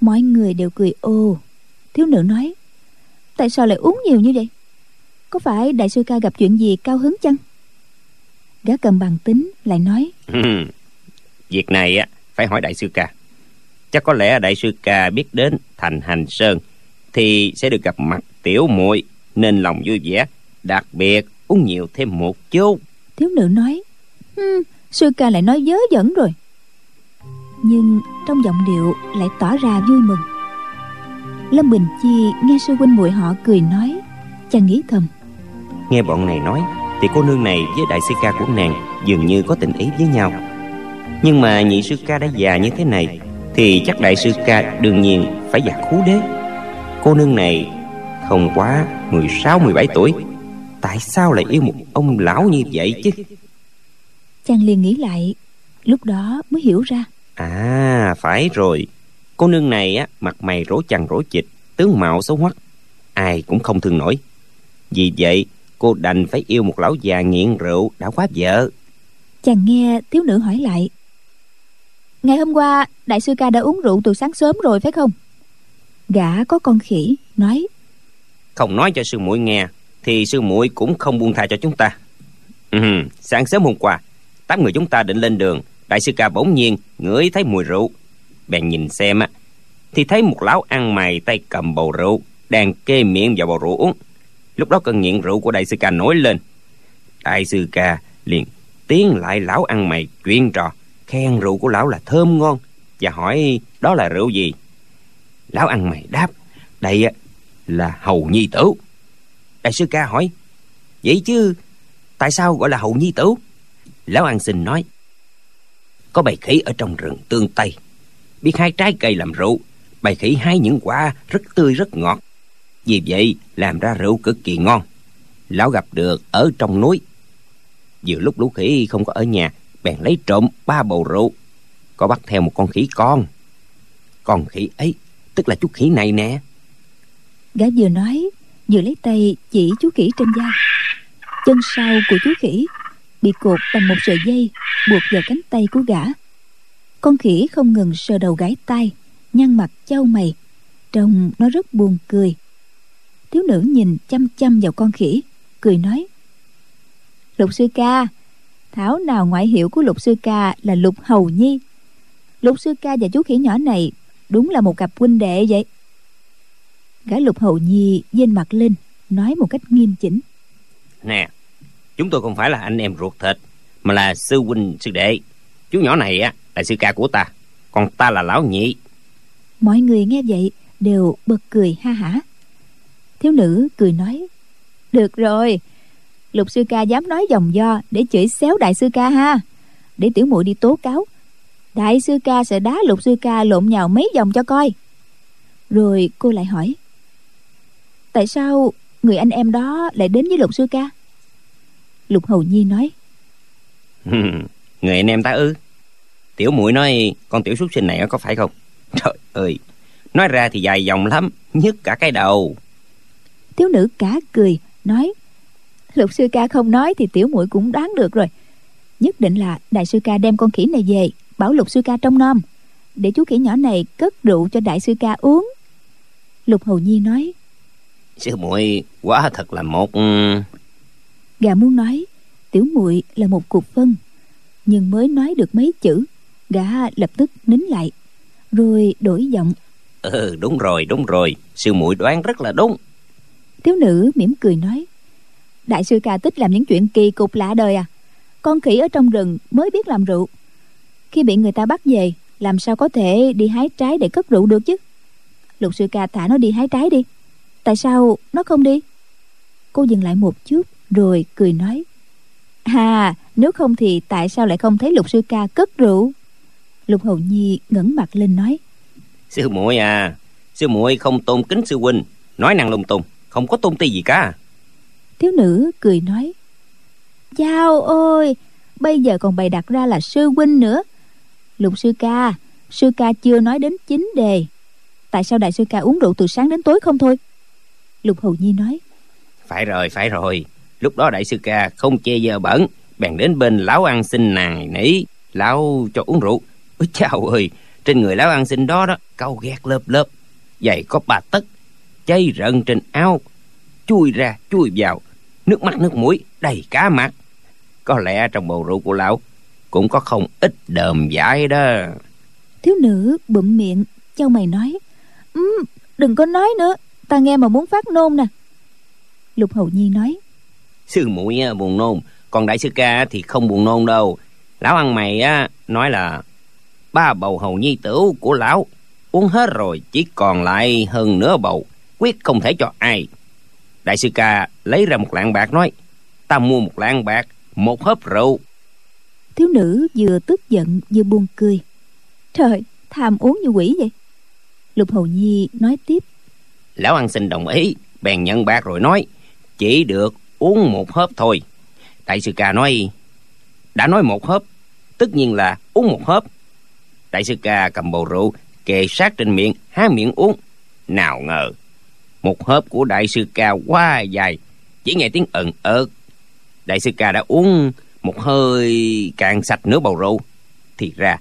Mọi người đều cười ô thiếu nữ nói tại sao lại uống nhiều như vậy? Có phải đại sư ca gặp chuyện gì cao hứng chăng? Gã cầm bằng tính lại nói việc này á phải hỏi đại sư ca. Chắc có lẽ đại sư ca biết đến thành hành sơn thì sẽ được gặp mặt tiểu muội nên lòng vui vẻ đặc biệt uống nhiều thêm một chút. Thiếu nữ nói hmm, sư ca lại nói dớ dẫn rồi. Nhưng trong giọng điệu lại tỏ ra vui mừng lâm bình chi nghe sư huynh muội họ cười nói chàng nghĩ thầm. Nghe bọn này nói thì cô nương này với đại sư ca của nàng dường như có tình ý với nhau. Nhưng mà nhị sư ca đã già như thế này thì chắc đại sư ca đương nhiên phải già khú đế. Cô nương này không quá 16 17 tuổi. Tại sao lại yêu một ông lão như vậy chứ? Chàng liền nghĩ lại lúc đó mới hiểu ra. À phải rồi cô nương này á mặt mày rỗ chằng rỗ chịch tướng mạo xấu hoắc ai cũng không thương nổi. Vì vậy cô đành phải yêu một lão già nghiện rượu đã quá vợ. Chàng nghe thiếu nữ hỏi lại ngày hôm qua đại sư ca đã uống rượu từ sáng sớm rồi phải không? Gã có con khỉ nói không nói cho sư muội nghe thì sư muội cũng không buông tha cho chúng ta. Ừ, sáng sớm hôm qua tám người chúng ta định lên đường đại sư ca bỗng nhiên ngửi thấy mùi rượu bèn nhìn xem á, thì thấy một lão ăn mày tay cầm bầu rượu đang kê miệng vào bầu rượu uống. Lúc đó cơn nghiện rượu của đại sư ca nổi lên. Đại sư ca liền tiến lại lão ăn mày chuyện trò, khen rượu của lão là thơm ngon và hỏi đó là rượu gì. Lão ăn mày đáp, đây là hầu nhi tử. Đại sư ca hỏi, vậy chứ tại sao gọi là hầu nhi tử? Lão ăn xin nói, có bầy khỉ ở trong rừng tương tây biết hái trái cây làm rượu bày khỉ hái những quả rất tươi rất ngọt. Vì vậy làm ra rượu cực kỳ ngon. Lão gặp được ở trong núi. Vừa lúc lũ khỉ không có ở nhà bèn lấy trộm ba bầu rượu. Có bắt theo một con khỉ con. Con khỉ ấy tức là chú khỉ này nè. Gã vừa nói vừa lấy tay chỉ chú khỉ trên da, chân sau của chú khỉ bị cột bằng một sợi dây buộc vào cánh tay của gã con khỉ không ngừng sờ đầu gái tay nhăn mặt châu mày, trông nó rất buồn cười. Thiếu nữ nhìn chăm chăm vào con khỉ, cười nói, lục sư ca, thảo nào ngoại hiệu của lục sư ca là lục hầu nhi? Lục sư ca và chú khỉ nhỏ này đúng là một cặp huynh đệ vậy. Gã lục hầu nhi dên mặt lên, nói một cách nghiêm chỉnh, nè, chúng tôi không phải là anh em ruột thịt, mà là sư huynh sư đệ chú nhỏ này á là sư ca của ta. Còn ta là lão nhị. Mọi người nghe vậy đều bật cười ha hả. Thiếu nữ cười nói được rồi lục sư ca dám nói dòng do để chửi xéo đại sư ca ha. Để tiểu muội đi tố cáo đại sư ca sẽ đá lục sư ca lộn nhào mấy vòng cho coi. Rồi cô lại hỏi tại sao người anh em đó lại đến với lục sư ca? Lục hầu nhi nói người anh em ta ư? Tiểu muội nói con tiểu xuất sinh này có phải không? Trời ơi nói ra thì dài dòng lắm nhức cả cái đầu. Thiếu nữ cả cười nói lục sư ca không nói thì tiểu muội cũng đoán được rồi. Nhất định là đại sư ca đem con khỉ này về bảo lục sư ca trông nom. Để chú khỉ nhỏ này cất rượu cho đại sư ca uống. Lục hầu nhi nói sư muội quá thật là một gà muốn nói tiểu muội là một cục phân nhưng mới nói được mấy chữ gã lập tức nín lại rồi đổi giọng. Ừ đúng rồi đúng rồi sư muội đoán rất là đúng. Thiếu nữ mỉm cười nói đại sư ca tích làm những chuyện kỳ cục lạ đời à. Con khỉ ở trong rừng mới biết làm rượu. Khi bị người ta bắt về làm sao có thể đi hái trái để cất rượu được chứ? Lục sư ca thả nó đi hái trái đi. Tại sao nó không đi? Cô dừng lại một chút rồi cười nói à nếu không thì tại sao lại không thấy lục sư ca cất rượu? Lục hầu nhi ngẩng mặt lên nói. Sư muội à sư muội không tôn kính sư huynh nói năng lung tung không có tôn ti gì cả. Thiếu nữ cười nói. Chao ôi bây giờ còn bày đặt ra là sư huynh nữa. Lục sư ca sư ca chưa nói đến chính đề. Tại sao đại sư ca uống rượu từ sáng đến tối không thôi? Lục hầu nhi nói. Phải rồi phải rồi. Lúc đó đại sư ca không chê dơ bẩn bèn đến bên lão ăn xin nàng nỉ lão cho uống rượu. Ôi chào ơi trên người lão ăn xin đó đó câu ghét lớp lớp. Giày có ba tấc cháy rận trên áo. Chui ra chui vào. Nước mắt nước mũi đầy cá mặt. Có lẽ trong bầu rượu của lão cũng có không ít đờm giải đó. Thiếu nữ bụm miệng châu mày nói. Um, đừng có nói nữa ta nghe mà muốn phát nôn nè. Lục hầu nhi nói. Sư muội buồn nôn còn đại sư ca thì không buồn nôn đâu. Lão ăn mày á nói là ba bầu hầu nhi tửu của lão uống hết rồi chỉ còn lại hơn nửa bầu quyết không thể cho ai. Đại sư ca lấy ra một lạng bạc nói ta mua một lạng bạc một hớp rượu. Thiếu nữ vừa tức giận vừa buồn cười. Trời tham uống như quỷ vậy. Lục hầu nhi nói tiếp lão ăn xin đồng ý bèn nhận bạc rồi nói chỉ được uống một hớp thôi đại sư ca nói, đã nói một hớp, tất nhiên là uống một hớp. Đại sư ca cầm bầu rượu, kề sát trên miệng, há miệng uống. Nào ngờ, một hớp của đại sư ca quá dài, chỉ nghe tiếng ẩn ợt. Đại sư ca đã uống một hơi cạn sạch nửa bầu rượu. Thì ra,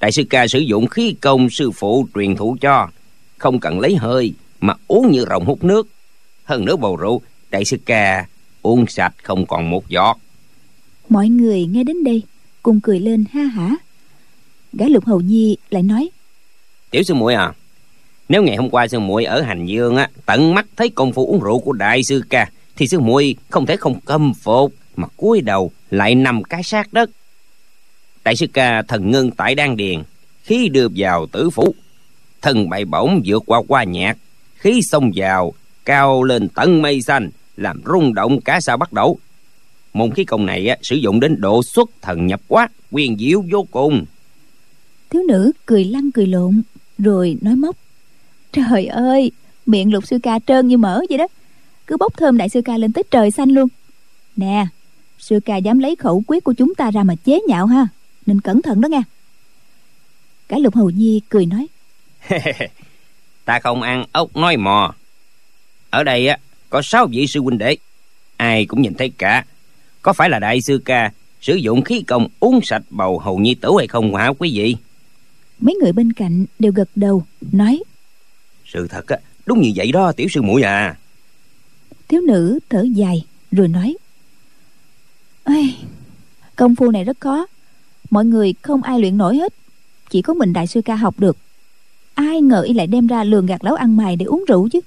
đại sư ca sử dụng khí công sư phụ truyền thụ cho. Không cần lấy hơi mà uống như rồng hút nước. Hơn nửa bầu rượu, đại sư ca uống sạch không còn một giọt. Mọi người nghe đến đây cùng cười lên ha hả. Gã lục hầu nhi lại nói tiểu sư muội à nếu ngày hôm qua sư muội ở hành dương á tận mắt thấy công phu uống rượu của đại sư ca thì sư muội không thể không căm phục mà cúi đầu lại nằm cái sát đất. Đại sư ca thần ngân tại đan điền khí đưa vào tử phủ. Thần bậy bổng vượt qua qua nhạc khí xông vào cao lên tận mây xanh làm rung động cả sao bắt đầu. Môn khí công này á, sử dụng đến độ xuất thần nhập quát quyền diệu vô cùng. Thiếu nữ cười lăn cười lộn rồi nói móc. Trời ơi miệng lục sư ca trơn như mỡ vậy đó. Cứ bốc thơm đại sư ca lên tới trời xanh luôn. Nè sư ca dám lấy khẩu quyết của chúng ta ra mà chế nhạo ha. Nên cẩn thận đó nghe. Cả lục hầu nhi cười nói. Ta không ăn ốc nói mò. Ở đây á có sáu vị sư huynh đệ. Ai cũng nhìn thấy cả. Có phải là đại sư ca sử dụng khí công uống sạch bầu hầu nhi tử hay không hả quý vị? Mấy người bên cạnh đều gật đầu nói sự thật á đúng như vậy đó tiểu sư muội à. Thiếu nữ thở dài rồi nói Ây, công phu này rất khó. Mọi người không ai luyện nổi hết chỉ có mình đại sư ca học được. Ai ngờ y lại đem ra lường gạt lão ăn mày để uống rượu chứ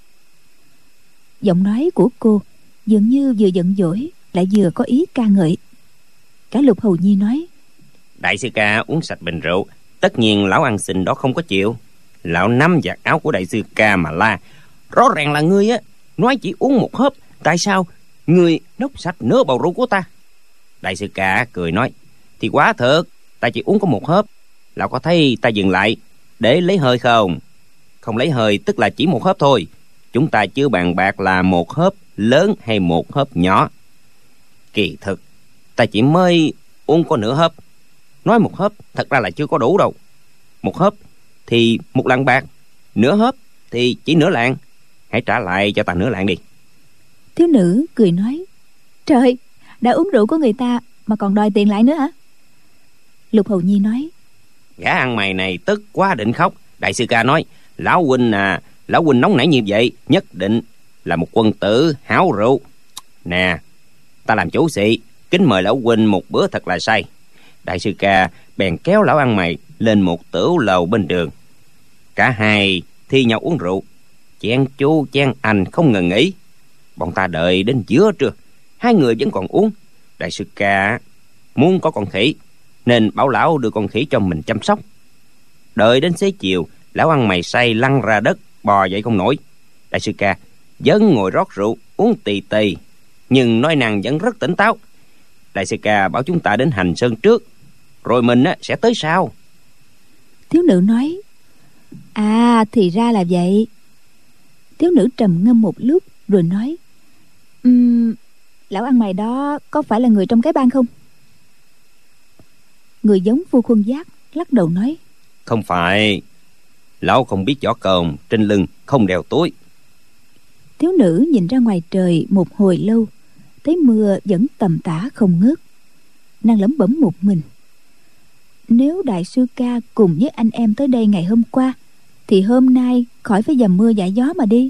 giọng nói của cô dường như vừa giận dỗi lại vừa có ý ca ngợi. Cả lục hầu nhi nói, đại sư ca uống sạch bình rượu, tất nhiên lão ăn xin đó không có chịu. Lão nắm giặt áo của đại sư ca mà la, rõ ràng là ngươi á, nói chỉ uống một hớp, tại sao ngươi nốc sạch nửa bầu rượu của ta? Đại sư ca cười nói, thì quá thật, ta chỉ uống có một hớp. Lão có thấy ta dừng lại, để lấy hơi không? Không lấy hơi, tức là chỉ một hớp thôi chúng ta chưa bàn bạc là một hớp lớn hay một hớp nhỏ? Kỳ thực ta chỉ mới uống có nửa hớp. Nói một hớp thật ra là chưa có đủ đâu. Một hớp thì một lạng bạc nửa hớp thì chỉ nửa lạng. Hãy trả lại cho ta nửa lạng đi. Thiếu nữ cười nói trời đã uống rượu của người ta mà còn đòi tiền lại nữa hả? Lục hầu nhi nói gã ăn mày này tức quá định khóc. Đại sư ca nói lão huynh à lão huynh nóng nảy như vậy, nhất định là một quân tử háo rượu. Nè, ta làm chủ sĩ, kính mời lão huynh một bữa thật là say. Đại sư ca bèn kéo lão ăn mày lên một tửu lầu bên đường. Cả hai thi nhau uống rượu. Chen chu chen anh không ngừng nghỉ. Bọn ta đợi đến giữa trưa, hai người vẫn còn uống. Đại sư ca muốn có con khỉ, nên bảo lão đưa con khỉ cho mình chăm sóc. Đợi đến xế chiều, lão ăn mày say lăn ra đất bò dậy không nổi. Đại sư ca vẫn ngồi rót rượu uống tì tì nhưng nói năng vẫn rất tỉnh táo. Đại sư ca bảo chúng ta đến hành sơn trước rồi mình á, sẽ tới sau. Thiếu nữ nói à thì ra là vậy. Thiếu nữ trầm ngâm một lúc rồi nói um, lão ăn mày đó có phải là người trong cái bang không? Người giống vua khuôn giác lắc đầu nói không phải lão không biết võ cờm trên lưng không đeo túi. Thiếu nữ nhìn ra ngoài trời một hồi lâu thấy mưa vẫn tầm tã không ngớt. Nàng lẩm bẩm một mình. Nếu đại sư ca cùng với anh em tới đây ngày hôm qua thì hôm nay khỏi phải dầm mưa giải gió mà đi.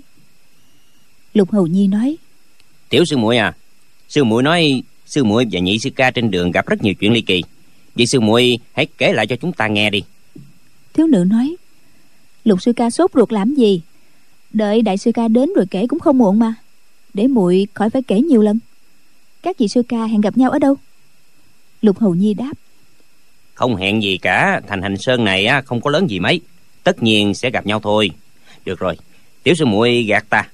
Lục hầu nhi nói tiểu sư muội à sư muội nói sư muội và nhị sư ca trên đường gặp rất nhiều chuyện ly kỳ. Vậy sư muội hãy kể lại cho chúng ta nghe đi. Thiếu nữ nói lục sư ca sốt ruột làm gì? Đợi đại sư ca đến rồi kể cũng không muộn mà. Để muội khỏi phải kể nhiều lần. Các vị sư ca hẹn gặp nhau ở đâu? Lục hầu nhi đáp. Không hẹn gì cả thành hành sơn này á không có lớn gì mấy. Tất nhiên sẽ gặp nhau thôi. Được rồi tiểu sư muội gạt ta.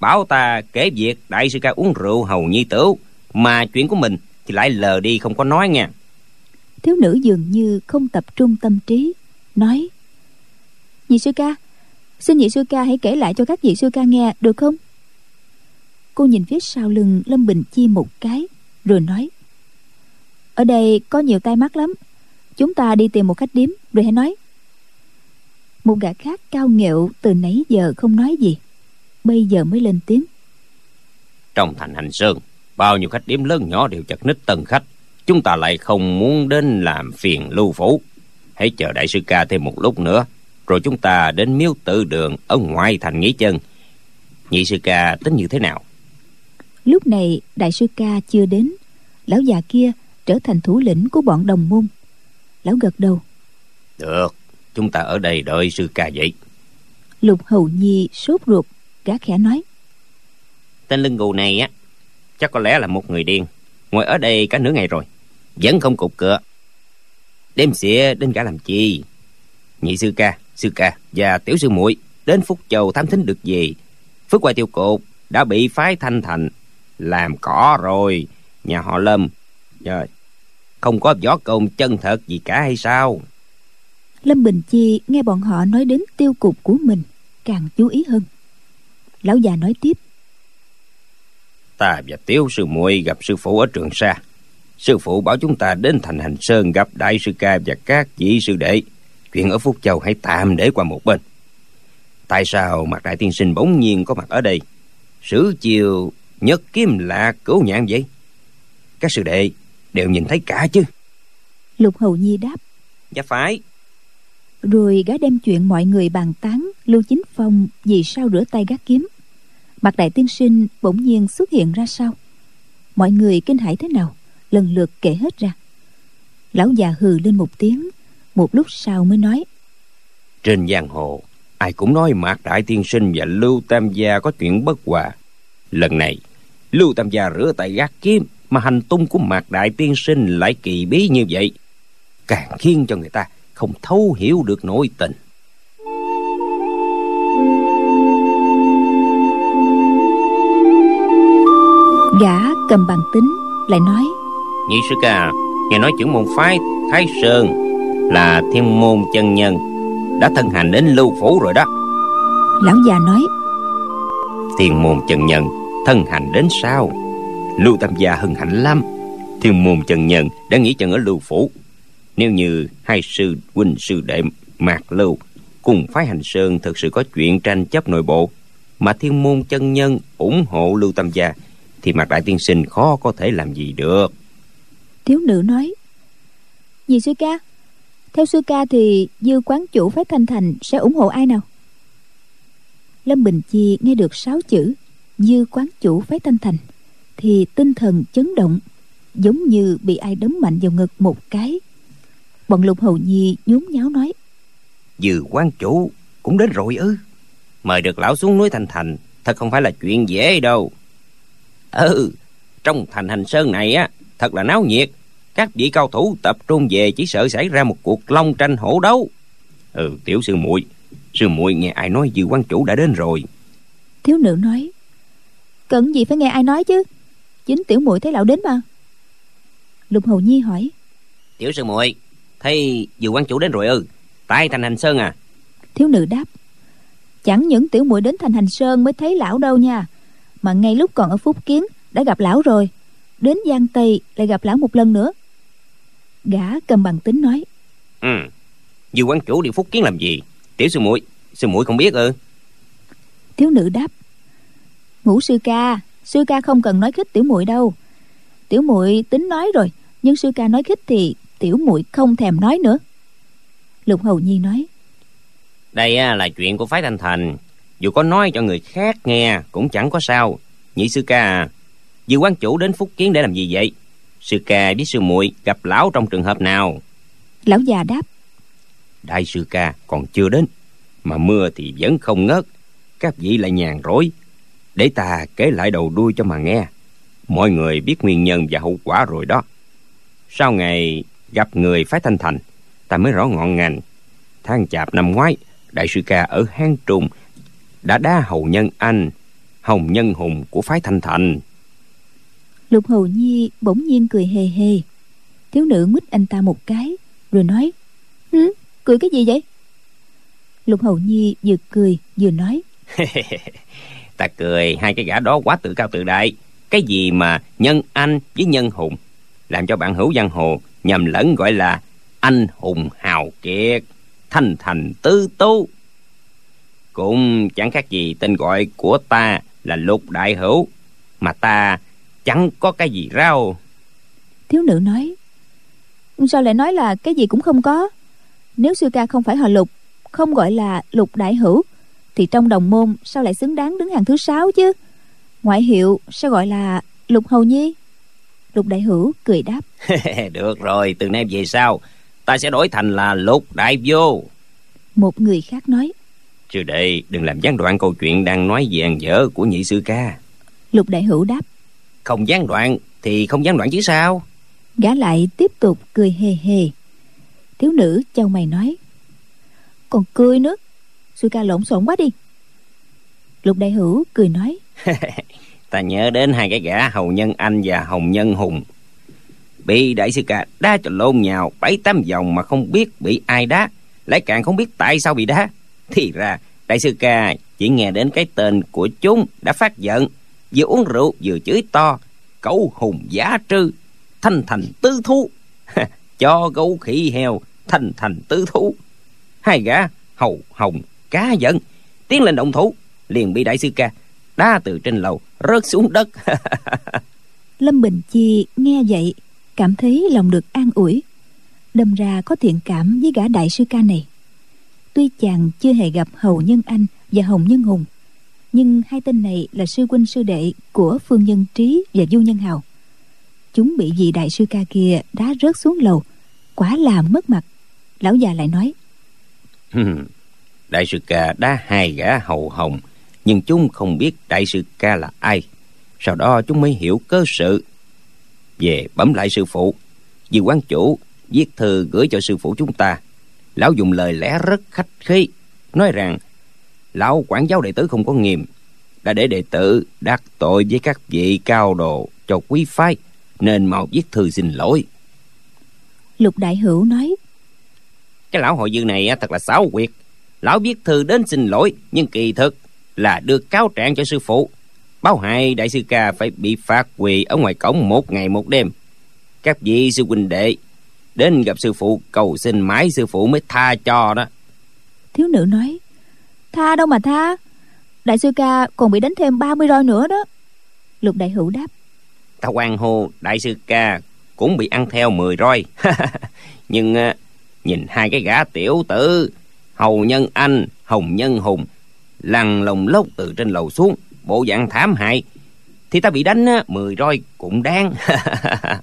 Bảo ta kể việc đại sư ca uống rượu hầu nhi tửu mà chuyện của mình thì lại lờ đi không có nói nha. Thiếu nữ dường như không tập trung tâm trí nói nhị sư ca. Xin nhị sư ca hãy kể lại cho các vị sư ca nghe, được không? Cô nhìn phía sau lưng lâm bình chi một cái, rồi nói, ở đây có nhiều tai mắt lắm, chúng ta đi tìm một khách điếm rồi hãy nói. Một gã khác cao nghệu từ nãy giờ không nói gì, bây giờ mới lên tiếng. Trong thành hành sơn, bao nhiêu khách điếm lớn nhỏ đều chật ních tân khách. Chúng ta lại không muốn đến làm phiền lưu phủ. Hãy chờ đại sư ca thêm một lúc nữa rồi chúng ta đến miếu tự đường ở ngoài thành nghỉ chân. Nhị sư ca tính như thế nào? Lúc này đại sư ca chưa đến. Lão già kia trở thành thủ lĩnh của bọn đồng môn. Lão gật đầu. Được chúng ta ở đây đợi sư ca vậy lục hầu nhi sốt ruột gã khẽ nói. Tên lưng gù này á chắc có lẽ là một người điên. Ngồi ở đây cả nửa ngày rồi vẫn không cục cửa. Đêm xịa đến cả làm chi? Nhị sư ca sư ca và tiểu sư muội đến phúc châu thám thính được gì phước quay tiêu cột đã bị phái thanh thành làm cỏ rồi. Nhà họ lâm rồi không có võ công chân thật gì cả hay sao? Lâm bình chi nghe bọn họ nói đến tiêu cục của mình càng chú ý hơn. Lão già nói tiếp. Ta và tiểu sư muội gặp sư phụ ở trường sa. Sư phụ bảo chúng ta đến thành hành sơn gặp đại sư ca và các vị sư đệ chuyện ở phúc châu hãy tạm để qua một bên. Tại sao mặt đại tiên sinh bỗng nhiên có mặt ở đây? Sử chiều nhất kiếm lạ cửu nhạn vậy? Các sư đệ đều nhìn thấy cả chứ? Lục hầu nhi đáp. Dạ phải. Rồi gã đem chuyện mọi người bàn tán lưu chính phong vì sao rửa tay gác kiếm. Mặt đại tiên sinh bỗng nhiên xuất hiện ra sao mọi người kinh hãi thế nào? Lần lượt kể hết ra. Lão già hừ lên một tiếng một lúc sau mới nói. Trên giang hồ ai cũng nói mạc đại tiên sinh và lưu tam gia có chuyện bất hòa. Lần này lưu tam gia rửa tay gác kiếm mà hành tung của mạc đại tiên sinh lại kỳ bí như vậy. Càng khiến cho người ta không thấu hiểu được nội tình. Gã cầm bằng tính lại nói. Nhị sư ca nghe nói trưởng môn phái thái sơn là thiên môn chân nhân đã thân hành đến lưu phủ rồi đó. Lão già nói thiên môn chân nhân thân hành đến sao? Lưu tam gia hân hạnh lắm. Thiên môn chân nhân đã nghỉ chân ở lưu phủ. Nếu như hai sư huynh sư đệ mạc lưu cùng phái hành sơn thực sự có chuyện tranh chấp nội bộ mà thiên môn chân nhân ủng hộ lưu tam gia thì mạc đại tiên sinh khó có thể làm gì được. thiếu nữ nói dì sư ca theo sư ca thì dư quán chủ phái thanh thành sẽ ủng hộ ai nào? Lâm bình chi nghe được sáu chữ, dư quán chủ phái thanh thành, thì tinh thần chấn động, giống như bị ai đấm mạnh vào ngực một cái. Bọn lục hầu nhi nhún nháo nói, dư quán chủ cũng đến rồi ư? Mời được lão xuống núi thành thành, thật không phải là chuyện dễ đâu. Ừ trong thành hành sơn này á, thật là náo nhiệt các vị cao thủ tập trung về chỉ sợ xảy ra một cuộc long tranh hổ đấu. Ừ tiểu sư muội sư muội nghe ai nói dư quan chủ đã đến rồi? Thiếu nữ nói cần gì phải nghe ai nói chứ? Chính tiểu muội thấy lão đến mà. Lục hầu nhi hỏi tiểu sư muội thấy dư quan chủ đến rồi ư? Tại thành hành sơn à? Thiếu nữ đáp chẳng những tiểu muội đến thành hành sơn mới thấy lão đâu nha mà ngay lúc còn ở phúc kiến đã gặp lão rồi. Đến giang tây lại gặp lão một lần nữa gã cầm bằng tính nói. Ừ. Dư quan chủ đi phúc kiến làm gì? Tiểu sư muội sư muội không biết ư? Thiếu nữ đáp. Ngũ sư ca sư ca không cần nói khích tiểu muội đâu. Tiểu muội tính nói rồi nhưng sư ca nói khích thì tiểu muội không thèm nói nữa. Lục hầu nhi nói. Đây là chuyện của phái thanh thành. Dù có nói cho người khác nghe cũng chẳng có sao. Nhị sư ca à dư quán chủ đến phúc kiến để làm gì vậy sư ca với sư muội gặp lão trong trường hợp nào? Lão già đáp. Đại sư ca còn chưa đến mà mưa thì vẫn không ngớt. Các vị lại nhàn rỗi. Để ta kể lại đầu đuôi cho mà nghe. Mọi người biết nguyên nhân và hậu quả rồi đó. Sau ngày gặp người phái thanh thành ta mới rõ ngọn ngành. Tháng chạp năm ngoái đại sư ca ở hang trùng đã đá hầu nhân anh hồng nhân hùng của phái thanh thành lục hầu nhi bỗng nhiên cười hề hề. Thiếu nữ mít anh ta một cái rồi nói Hứ, cười cái gì vậy? Lục hầu nhi vừa cười vừa nói ta cười hai cái gã đó quá tự cao tự đại. Cái gì mà nhân anh với nhân hùng? Làm cho bạn hữu giang hồ nhầm lẫn gọi là anh hùng hào kiệt thanh thành tư tu cũng chẳng khác gì tên gọi của ta là lục đại hữu mà ta chẳng có cái gì rau thiếu nữ nói sao lại nói là cái gì cũng không có? Nếu sư ca không phải họ lục không gọi là lục đại hữu thì trong đồng môn sao lại xứng đáng đứng hàng thứ sáu chứ? Ngoại hiệu sao gọi là lục hầu nhi? Lục đại hữu cười đáp được rồi từ nay về sau ta sẽ đổi thành là lục đại vô. Một người khác nói Trừ đệ đừng làm gián đoạn câu chuyện đang nói về ăn dở của nhị sư ca. Lục đại hữu đáp Không gián đoạn thì không gián đoạn chứ sao? Gã lại tiếp tục cười hề hề. Thiếu nữ châu mày nói Còn cười nữa Sư ca lộn xộn quá đi. Lục đại hữu cười nói Ta nhớ đến hai cái gã hầu nhân anh và hồng nhân hùng. Bị đại sư ca đá cho lôn nhào Bảy tám vòng mà không biết bị ai đá Lại càng không biết tại sao bị đá. Thì ra đại sư ca chỉ nghe đến cái tên của chúng đã phát giận vừa uống rượu, vừa chửi to. Cẩu hùng giả trư, thanh thành tứ thú. Cho gấu khỉ heo, thanh thành tứ thú. Hai gã hầu hồng cá giận. Tiến lên động thủ, liền bị đại sư ca đá từ trên lầu, rớt xuống đất. Lâm bình chi nghe vậy, cảm thấy lòng được an ủi. Đâm ra có thiện cảm với gã đại sư ca này. Tuy chàng chưa hề gặp hầu nhân anh và hồng nhân hùng nhưng hai tên này là sư huynh sư đệ của phương nhân trí và du nhân hào. Chúng bị vị đại sư ca kia đá rớt xuống lầu, quả là mất mặt. Lão già lại nói đại sư ca đá hai gã hầu hồng, nhưng chúng không biết đại sư ca là ai. Sau đó chúng mới hiểu cơ sự. Về bấm lại sư phụ, vì quan chủ viết thư gửi cho sư phụ chúng ta. Lão dùng lời lẽ rất khách khí, nói rằng lão quản giáo đệ tử không có nghiêm đã để đệ tử đắc tội với các vị cao đồ cho quý phái nên mau viết thư xin lỗi. Lục đại hữu nói cái lão hội dư này thật là xáo quyệt. Lão viết thư đến xin lỗi nhưng kỳ thực là đưa cáo trạng cho sư phụ. Báo hại đại sư ca phải bị phạt quỳ ở ngoài cổng một ngày một đêm. Các vị sư huynh đệ đến gặp sư phụ cầu xin mãi sư phụ mới tha cho đó. Thiếu nữ nói tha đâu mà tha. Đại sư ca còn bị đánh thêm 30 roi nữa đó. Lục đại hữu đáp. Ta quan hô đại sư ca cũng bị ăn theo 10 roi. Nhưng uh, nhìn hai cái gã tiểu tử hầu nhân anh hồng nhân hùng lăn lồng lốc từ trên lầu xuống bộ dạng thảm hại thì ta bị đánh á, 10 roi cũng đáng.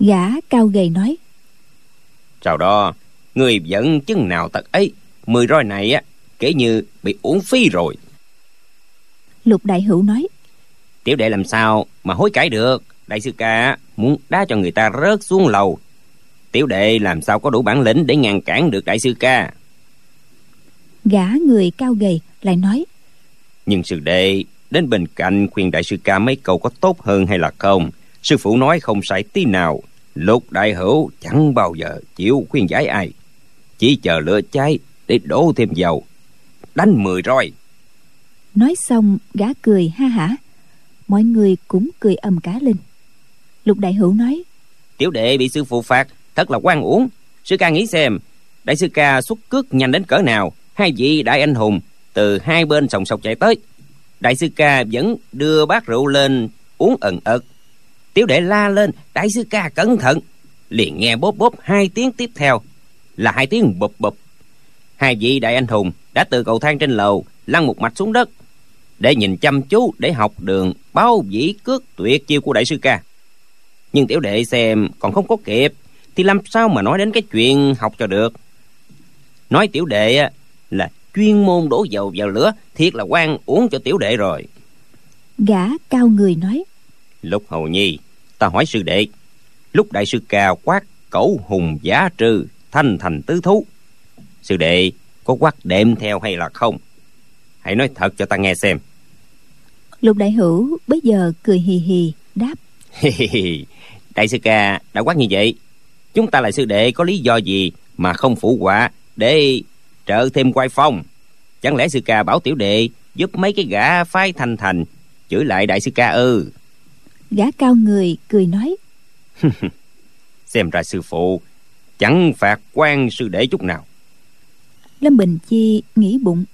Gã cao gầy nói. Sau đó người vẫn chứng nào tật ấy mười roi này á kể như bị uổng phí rồi. Lục đại hữu nói tiểu đệ làm sao mà hối cải được? Đại sư ca muốn đá cho người ta rớt xuống lầu. Tiểu đệ làm sao có đủ bản lĩnh để ngăn cản được đại sư ca? gã người cao gầy lại nói nhưng sư đệ đến bên cạnh khuyên đại sư ca mấy câu có tốt hơn hay là không? Sư phụ nói không sai tí nào. Lục đại hữu chẳng bao giờ chịu khuyên giải ai. Chỉ chờ lửa cháy để đổ thêm dầu đánh mười roi nói xong gã cười ha hả. Mọi người cũng cười ầm cá lên. Lục đại hữu nói tiểu đệ bị sư phụ phạt thật là quan uổng. Sư ca nghĩ xem đại sư ca xuất cước nhanh đến cỡ nào hai vị đại anh hùng từ hai bên sòng sọc chạy tới. Đại sư ca vẫn đưa bát rượu lên uống ẩn ật tiểu đệ la lên đại sư ca cẩn thận. Liền nghe bốp bốp hai tiếng tiếp theo là hai tiếng bụp bụp hai vị đại anh hùng đã từ cầu thang trên lầu lăn một mạch xuống đất để nhìn chăm chú để học đường bao dĩ cước tuyệt chiêu của đại sư ca. Nhưng tiểu đệ xem còn không có kịp thì làm sao mà nói đến cái chuyện học cho được? Nói tiểu đệ là chuyên môn đổ dầu vào lửa thiệt là quan uống cho tiểu đệ rồi. Gã cao người nói. Lúc hầu nhi ta hỏi sư đệ lúc đại sư ca quát cẩu hùng giá trư thanh thành tứ thú sư đệ có quát đệm theo hay là không? Hãy nói thật cho ta nghe xem. Lục đại hữu bây giờ cười hì hì đáp. Đại sư ca đã quát như vậy. Chúng ta là sư đệ có lý do gì mà không phụ họa để trợ thêm quay phong? Chẳng lẽ sư ca bảo tiểu đệ giúp mấy cái gã phái thanh thành chửi lại đại sư ca ư? Gã cao người cười nói. Xem ra sư phụ chẳng phạt quan sư đệ chút nào lâm bình chi nghĩ bụng.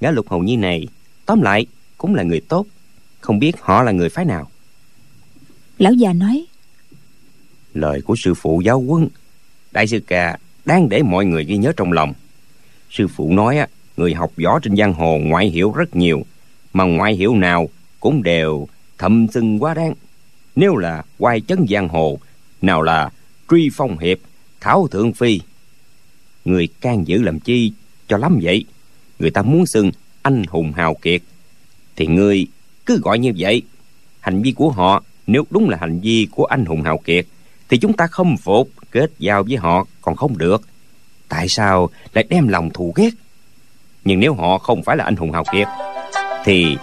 Gã lục hầu nhi này tóm lại cũng là người tốt. Không biết họ là người phái nào. Lão già nói lời của sư phụ giáo quân đại sư ca đang để mọi người ghi nhớ trong lòng. Sư phụ nói á người học võ trên giang hồ ngoại hiểu rất nhiều mà ngoại hiểu nào cũng đều thâm sưng quá đáng. Nếu là quay chấn giang hồ nào là truy phong hiệp thảo thượng phi người can giữ làm chi cho lắm vậy? Người ta muốn xưng anh hùng hào kiệt. Thì người cứ gọi như vậy. Hành vi của họ, nếu đúng là hành vi của anh hùng hào kiệt, thì chúng ta không phục, kết giao với họ còn không được. Tại sao lại đem lòng thù ghét? Nhưng nếu họ không phải là anh hùng hào kiệt, thì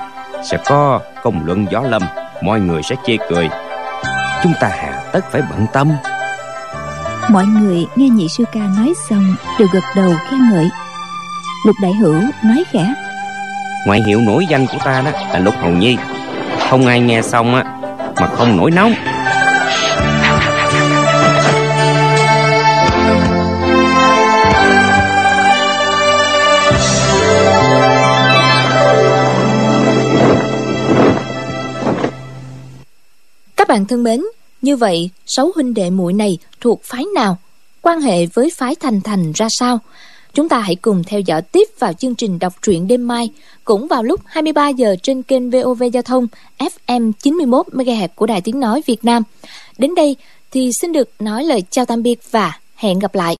sẽ có công luận gió lâm, mọi người sẽ chê cười. Chúng ta hà tất phải bận tâm mọi người nghe nhị sư ca nói xong đều gật đầu khen ngợi. Lục đại hữu nói khẽ. Ngoại hiệu nổi danh của ta đó là lục hồng nhi. Không ai nghe xong á mà không nổi nóng. Các bạn thân mến, như vậy sáu huynh đệ muội này thuộc phái nào? Quan hệ với phái Thành Thành ra sao? Chúng ta hãy cùng theo dõi tiếp vào chương trình đọc truyện đêm mai, cũng vào lúc 23 giờ trên kênh VOV Giao thông FM 91 MHz của Đài Tiếng nói Việt Nam. Đến đây thì xin được nói lời chào tạm biệt và hẹn gặp lại.